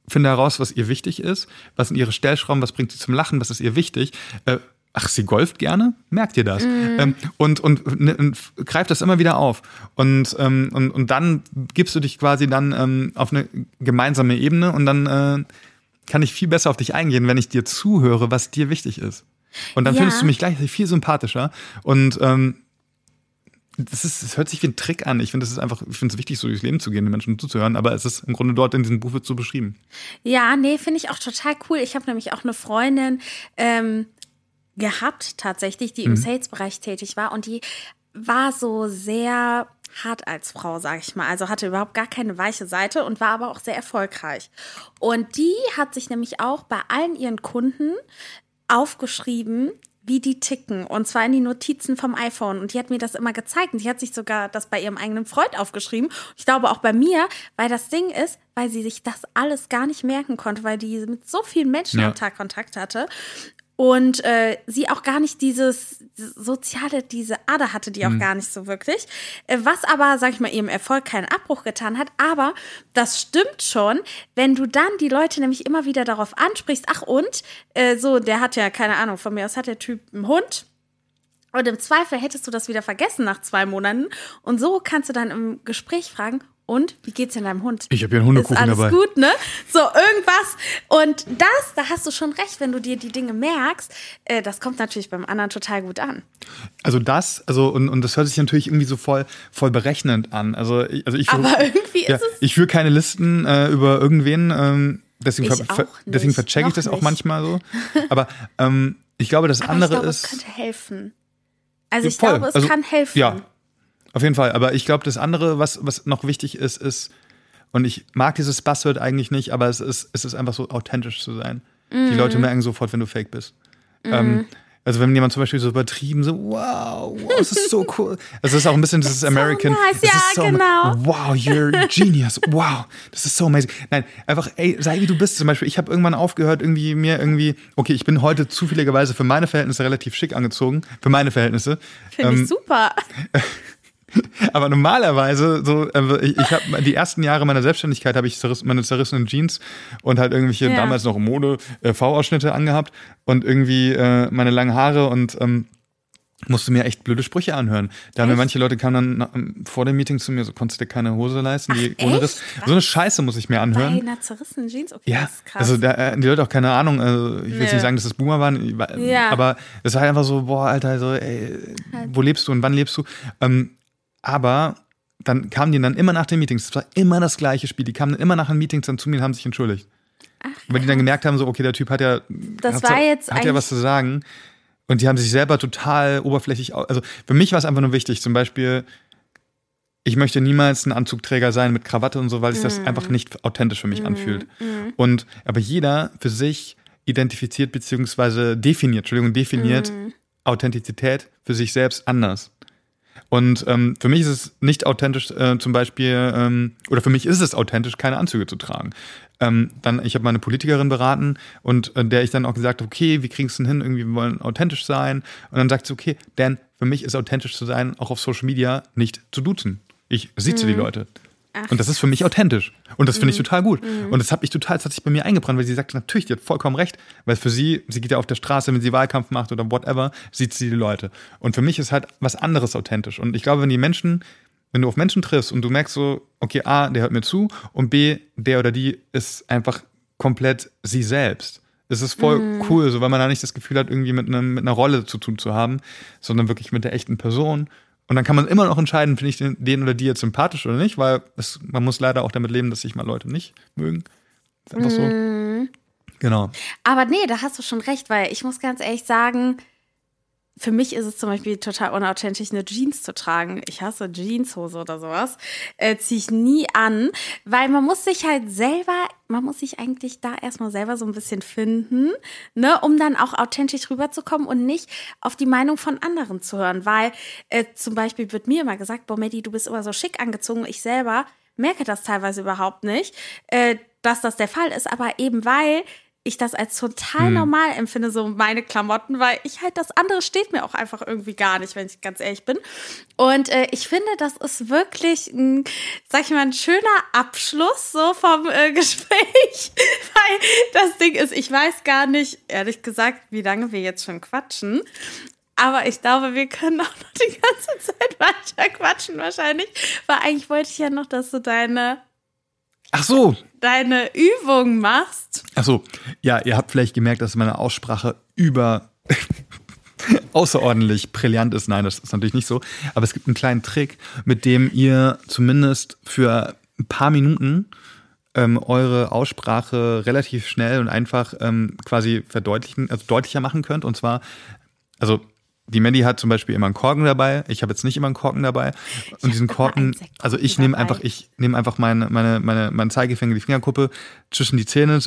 finde heraus, was ihr wichtig ist, was sind ihre Stellschrauben, was bringt sie zum Lachen, was ist ihr wichtig. Äh, ach, sie golft gerne? Merkt ihr das? Ähm, und, und, ne, und greift das immer wieder auf. Und, ähm, und, und dann gibst du dich quasi dann ähm, auf eine gemeinsame Ebene und dann äh, kann ich viel besser auf dich eingehen, wenn ich dir zuhöre, was dir wichtig ist. Und dann Ja. findest du mich gleich viel sympathischer. Und ähm, das, ist, das hört sich wie ein Trick an. Ich finde, es ist einfach, ich finde es wichtig, so durchs Leben zu gehen, den Menschen zuzuhören, aber es ist im Grunde dort in diesem Buch wird so beschrieben. Ja, nee, finde ich auch total cool. Ich habe nämlich auch eine Freundin ähm, gehabt, tatsächlich, die im Sales-Bereich tätig war und die war so sehr hart als Frau, sag ich mal. Also hatte überhaupt gar keine weiche Seite und war aber auch sehr erfolgreich. Und die hat sich nämlich auch bei allen ihren Kunden aufgeschrieben, wie die ticken. Und zwar in die Notizen vom iPhone. Und die hat mir das immer gezeigt. Und die hat sich sogar das bei ihrem eigenen Freund aufgeschrieben. Ich glaube auch bei mir, weil das Ding ist, weil sie sich das alles gar nicht merken konnte, weil die mit so vielen Menschen Ja. am Tag Kontakt hatte. Und äh, sie auch gar nicht dieses soziale, diese Ader hatte, die auch Mhm. gar nicht so wirklich. Äh, was aber, sag ich mal, ihrem Erfolg keinen Abbruch getan hat. Aber das stimmt schon, wenn du dann die Leute nämlich immer wieder darauf ansprichst, ach und, äh, so, der hat ja, keine Ahnung, von mir aus hat der Typ einen Hund. Und im Zweifel hättest du das wieder vergessen nach zwei Monaten. Und so kannst du dann im Gespräch fragen, und wie geht's denn deinem Hund? Ich habe hier einen Hundekuchen ist alles dabei. gut, ne? So irgendwas. Und das, da hast du schon recht, wenn du dir die Dinge merkst, äh, das kommt natürlich beim anderen total gut an. Also das, also und, und das hört sich natürlich irgendwie so voll, voll berechnend an. Also ich, also ich Aber irgendwie ist ja, es- Ich führe keine Listen äh, über irgendwen, ähm, deswegen, Ich ver, auch deswegen verchecke ich das auch nicht. manchmal so. (laughs) Aber ähm, ich glaube, das Aber andere ich glaube, ist. es könnte helfen. Also ich Voll. glaube, es Also, kann helfen. Ja, auf jeden Fall. Aber ich glaube, das andere, was, was noch wichtig ist, ist, und ich mag dieses Buzzword eigentlich nicht, aber es ist, es ist einfach so authentisch zu sein. Die Mhm. Leute merken sofort, wenn du fake bist. Ähm, also wenn jemand zum Beispiel so übertrieben so, wow, wow, das ist so cool. Also es ist auch ein bisschen dieses American. nice, das ja, ist so, genau. Wow, you're a genius. Wow, das ist so amazing. Nein, einfach, ey, sei wie du bist. Zum Beispiel, ich habe irgendwann aufgehört, irgendwie mir irgendwie, okay, ich bin heute zufälligerweise für meine Verhältnisse relativ schick angezogen. Für meine Verhältnisse. Finde Ähm, ich super. (laughs) (laughs) aber normalerweise, so, also ich, ich habe die ersten Jahre meiner Selbstständigkeit habe ich zerriss, meine zerrissenen Jeans und halt irgendwelche Ja. damals noch Mode äh, V-Ausschnitte angehabt und irgendwie äh, meine langen Haare und ähm, musste mir echt blöde Sprüche anhören. Da haben mir manche Leute kamen dann nach, ähm, vor dem Meeting zu mir, so konntest du dir keine Hose leisten, die ohne echt? Riss. So eine Scheiße muss ich mir Bei anhören. einer zerrissenen Jeans? Okay, Ja, krass. also da, äh, die Leute auch keine Ahnung, also ich will jetzt nicht sagen, dass das Boomer waren, wa- Ja. aber es war einfach so, boah, Alter, so, ey, wo lebst du und wann lebst du? Ähm, aber dann kamen die dann immer nach den Meetings, es war immer das gleiche Spiel, die kamen dann immer nach den Meetings dann zu mir und haben sich entschuldigt. Weil die dann gemerkt haben, so, okay, der Typ hat ja, Das war jetzt hat ja was zu sagen. Und die haben sich selber total oberflächlich, also für mich war es einfach nur wichtig, zum Beispiel, ich möchte niemals ein Anzugträger sein mit Krawatte und so, weil sich das Mhm. einfach nicht authentisch für mich anfühlt. Und aber jeder für sich identifiziert beziehungsweise definiert, Entschuldigung, definiert Mhm. Authentizität für sich selbst anders. Und ähm, für mich ist es nicht authentisch, äh, zum Beispiel, ähm, oder für mich ist es authentisch, keine Anzüge zu tragen. Ähm, dann, ich habe meine Politikerin beraten und äh, der ich dann auch gesagt habe, okay, wie kriegst du denn hin? Irgendwie, wir wollen authentisch sein. Und dann sagt sie, okay, denn für mich ist authentisch zu sein, auch auf Social Media nicht zu duzen. Ich sieze die Leute. Und das ist für mich authentisch. Und das finde ich total gut. Und das habe ich total, das hat sich bei mir eingebrannt, weil sie sagt, natürlich, die hat vollkommen recht. Weil für sie, sie geht ja auf der Straße, wenn sie Wahlkampf macht oder whatever, sieht sie die Leute. Und für mich ist halt was anderes authentisch. Und ich glaube, wenn die Menschen, wenn du auf Menschen triffst und du merkst so, okay, A, der hört mir zu und B, der oder die ist einfach komplett sie selbst. Es ist voll cool, so weil man da nicht das Gefühl hat, irgendwie mit, einem, mit einer Rolle zu tun zu haben, sondern wirklich mit der echten Person. Und dann kann man immer noch entscheiden, finde ich den, den oder die jetzt sympathisch oder nicht, weil es, man muss leider auch damit leben, dass sich mal Leute nicht mögen. Ist einfach so. Genau. Aber nee, da hast du schon recht, weil ich muss ganz ehrlich sagen, für mich ist es zum Beispiel total unauthentisch, eine Jeans zu tragen. Ich hasse Jeanshose oder sowas. Äh, Ziehe ich nie an, weil man muss sich halt selber, man muss sich eigentlich da erstmal selber so ein bisschen finden, ne, um dann auch authentisch rüberzukommen und nicht auf die Meinung von anderen zu hören. Weil äh, zum Beispiel wird mir immer gesagt, boah, Maddie, du bist immer so schick angezogen. Ich selber merke das teilweise überhaupt nicht, äh, dass das der Fall ist, aber eben weil ich das als total normal empfinde, so meine Klamotten, weil ich halt das andere steht mir auch einfach irgendwie gar nicht, wenn ich ganz ehrlich bin. Und äh, ich finde, das ist wirklich, ein, sag ich mal, ein schöner Abschluss so vom äh, (laughs) Gespräch, weil das Ding ist, ich weiß gar nicht, ehrlich gesagt, wie lange wir jetzt schon quatschen. Aber ich glaube, wir können auch noch die ganze Zeit (laughs) weiter quatschen wahrscheinlich, weil eigentlich wollte ich ja noch, dass du deine Ach so. deine Übung machst. Ach so. Ja, ihr habt vielleicht gemerkt, dass meine Aussprache über (laughs) außerordentlich brillant ist. Nein, das ist natürlich nicht so. Aber es gibt einen kleinen Trick, mit dem ihr zumindest für ein paar Minuten ähm, eure Aussprache relativ schnell und einfach ähm, quasi verdeutlichen, also deutlicher machen könnt. Und zwar, also die Mandy hat zum Beispiel immer einen Korken dabei. Ich habe jetzt nicht immer einen Korken dabei. Und diesen Korken, also ich nehme einfach, ich nehme einfach meine, meine, meine, meinen Zeigefinger, die Fingerkuppe zwischen die Zähne.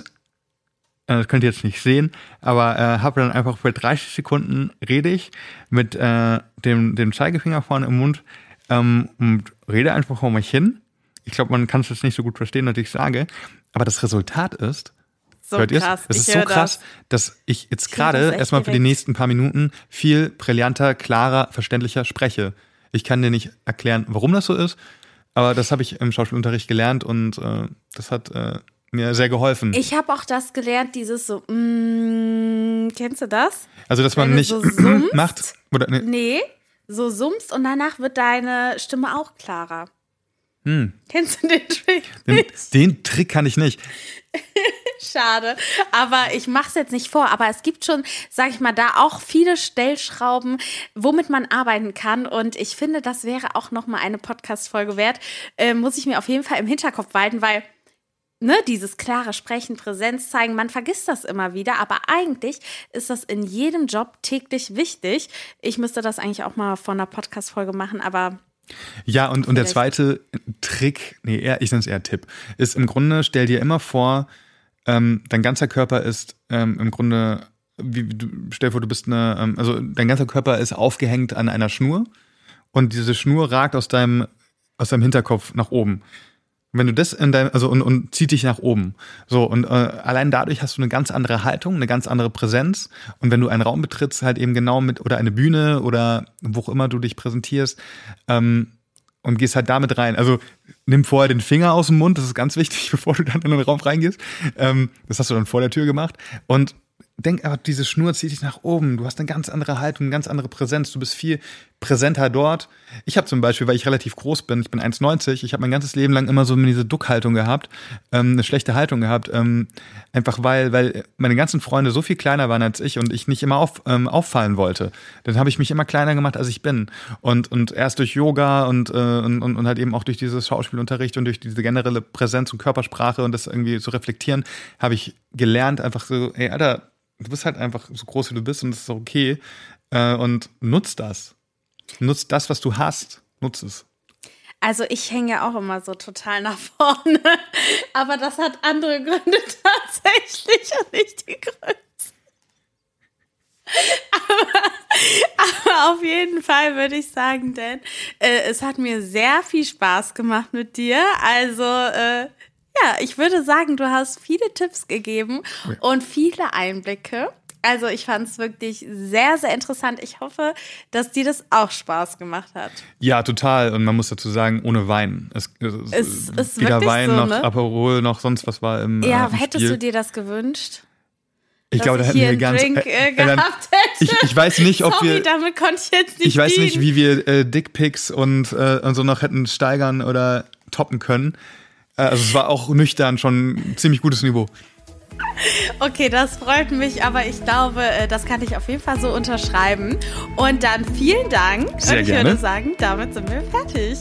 Äh, Das könnt ihr jetzt nicht sehen, aber äh, habe dann einfach für 30 Sekunden rede ich mit äh, dem, dem Zeigefinger vorne im Mund ähm, und rede einfach vor mich hin. Ich glaube, man kann es jetzt nicht so gut verstehen, was ich sage, aber das Resultat ist, So Hört krass. Es ich ist so krass, Das. dass ich jetzt das gerade erstmal für die nächsten paar Minuten viel brillanter, klarer, verständlicher spreche. Ich kann dir nicht erklären, warum das so ist, aber das habe ich im Schauspielunterricht gelernt und äh, das hat äh, mir sehr geholfen. Ich habe auch das gelernt, dieses so, mm, kennst du das? also, dass man wenn du nicht so (clears throat) summst. macht oder ne, Nee, so summst und danach wird deine Stimme auch klarer. Hm. Kennst du den Trick? den, den Trick kann ich nicht. (laughs) Schade. Aber ich mache es jetzt nicht vor. Aber es gibt schon, sage ich mal, da auch viele Stellschrauben, womit man arbeiten kann. Und ich finde, das wäre auch noch mal eine Podcast-Folge wert. Äh, muss ich mir auf jeden Fall im Hinterkopf behalten, weil ne, dieses klare Sprechen, Präsenz zeigen, man vergisst das immer wieder, aber eigentlich ist das in jedem Job täglich wichtig. Ich müsste das eigentlich auch mal von einer Podcast-Folge machen, aber Ja, und, und der zweite Trick, nee, eher, ich nenne es eher Tipp, ist im Grunde, stell dir immer vor, ähm, dein ganzer Körper ist ähm, im Grunde, wie, du, stell dir vor, du bist eine, ähm, also dein ganzer Körper ist aufgehängt an einer Schnur und diese Schnur ragt aus deinem, aus deinem Hinterkopf nach oben. Wenn du das in deinem, also und, und zieht dich nach oben. So, und äh, allein dadurch hast du eine ganz andere Haltung, eine ganz andere Präsenz. Und wenn du einen Raum betrittst, halt eben genau mit, oder eine Bühne oder wo auch immer du dich präsentierst, ähm, und gehst halt damit rein. Also nimm vorher den Finger aus dem Mund, das ist ganz wichtig, (laughs) bevor du dann in den Raum reingehst. Ähm, das hast du dann vor der Tür gemacht. Und denk aber, diese Schnur zieht dich nach oben. Du hast eine ganz andere Haltung, eine ganz andere Präsenz. Du bist viel präsenter dort. Ich habe zum Beispiel, weil ich relativ groß bin, ich bin 1,90, ich habe mein ganzes Leben lang immer so diese Duckhaltung gehabt, ähm, eine schlechte Haltung gehabt. Ähm, einfach weil, weil meine ganzen Freunde so viel kleiner waren als ich und ich nicht immer auf, ähm, auffallen wollte. Dann habe ich mich immer kleiner gemacht, als ich bin. Und, und erst durch Yoga und, äh, und, und halt eben auch durch dieses Schauspielunterricht und durch diese generelle Präsenz und Körpersprache und das irgendwie zu reflektieren, habe ich gelernt, einfach so, ey, Alter, du bist halt einfach so groß, wie du bist und das ist okay. Äh, und nutzt das. Nutzt das, was du hast. Nutzt es. Also ich hänge ja auch immer so total nach vorne. (laughs) Aber das hat andere Gründe (laughs) tatsächlich und nicht die Größe. Aber, aber, auf jeden Fall würde ich sagen, denn äh, es hat mir sehr viel Spaß gemacht mit dir. Also äh, ja, ich würde sagen, du hast viele Tipps gegeben ja. und viele Einblicke. Also ich fand es wirklich sehr, sehr interessant. Ich hoffe, dass dir das auch Spaß gemacht hat. Ja, total. Und man muss dazu sagen, ohne Wein. Es, es ist weder Wein so, noch ne? Aperol noch sonst was war im Ja, äh, im hättest Spiel. du dir das gewünscht? Ich glaube, da hätten wir ganz. Drink, äh, äh, gehabt hätte. Ich, ich, weiß nicht, ob Sorry, wir. damit konnte ich jetzt nicht. Ich weiß nicht, wie wir äh, Dickpics und, äh, und so noch hätten steigern oder toppen können. Also es war auch nüchtern schon ein ziemlich gutes Niveau. Okay, das freut mich, aber ich glaube, äh, das kann ich auf jeden Fall so unterschreiben. Und dann vielen Dank. Sehr und ich gerne. würde sagen, damit sind wir fertig.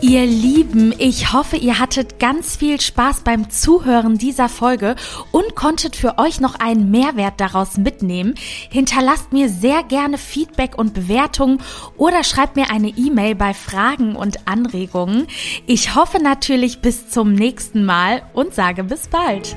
Ihr Lieben, ich hoffe, ihr hattet ganz viel Spaß beim Zuhören dieser Folge und konntet für euch noch einen Mehrwert daraus mitnehmen. Hinterlasst mir sehr gerne Feedback und Bewertungen oder schreibt mir eine E-Mail bei Fragen und Anregungen. Ich hoffe natürlich bis zum nächsten Mal und sage bis bald.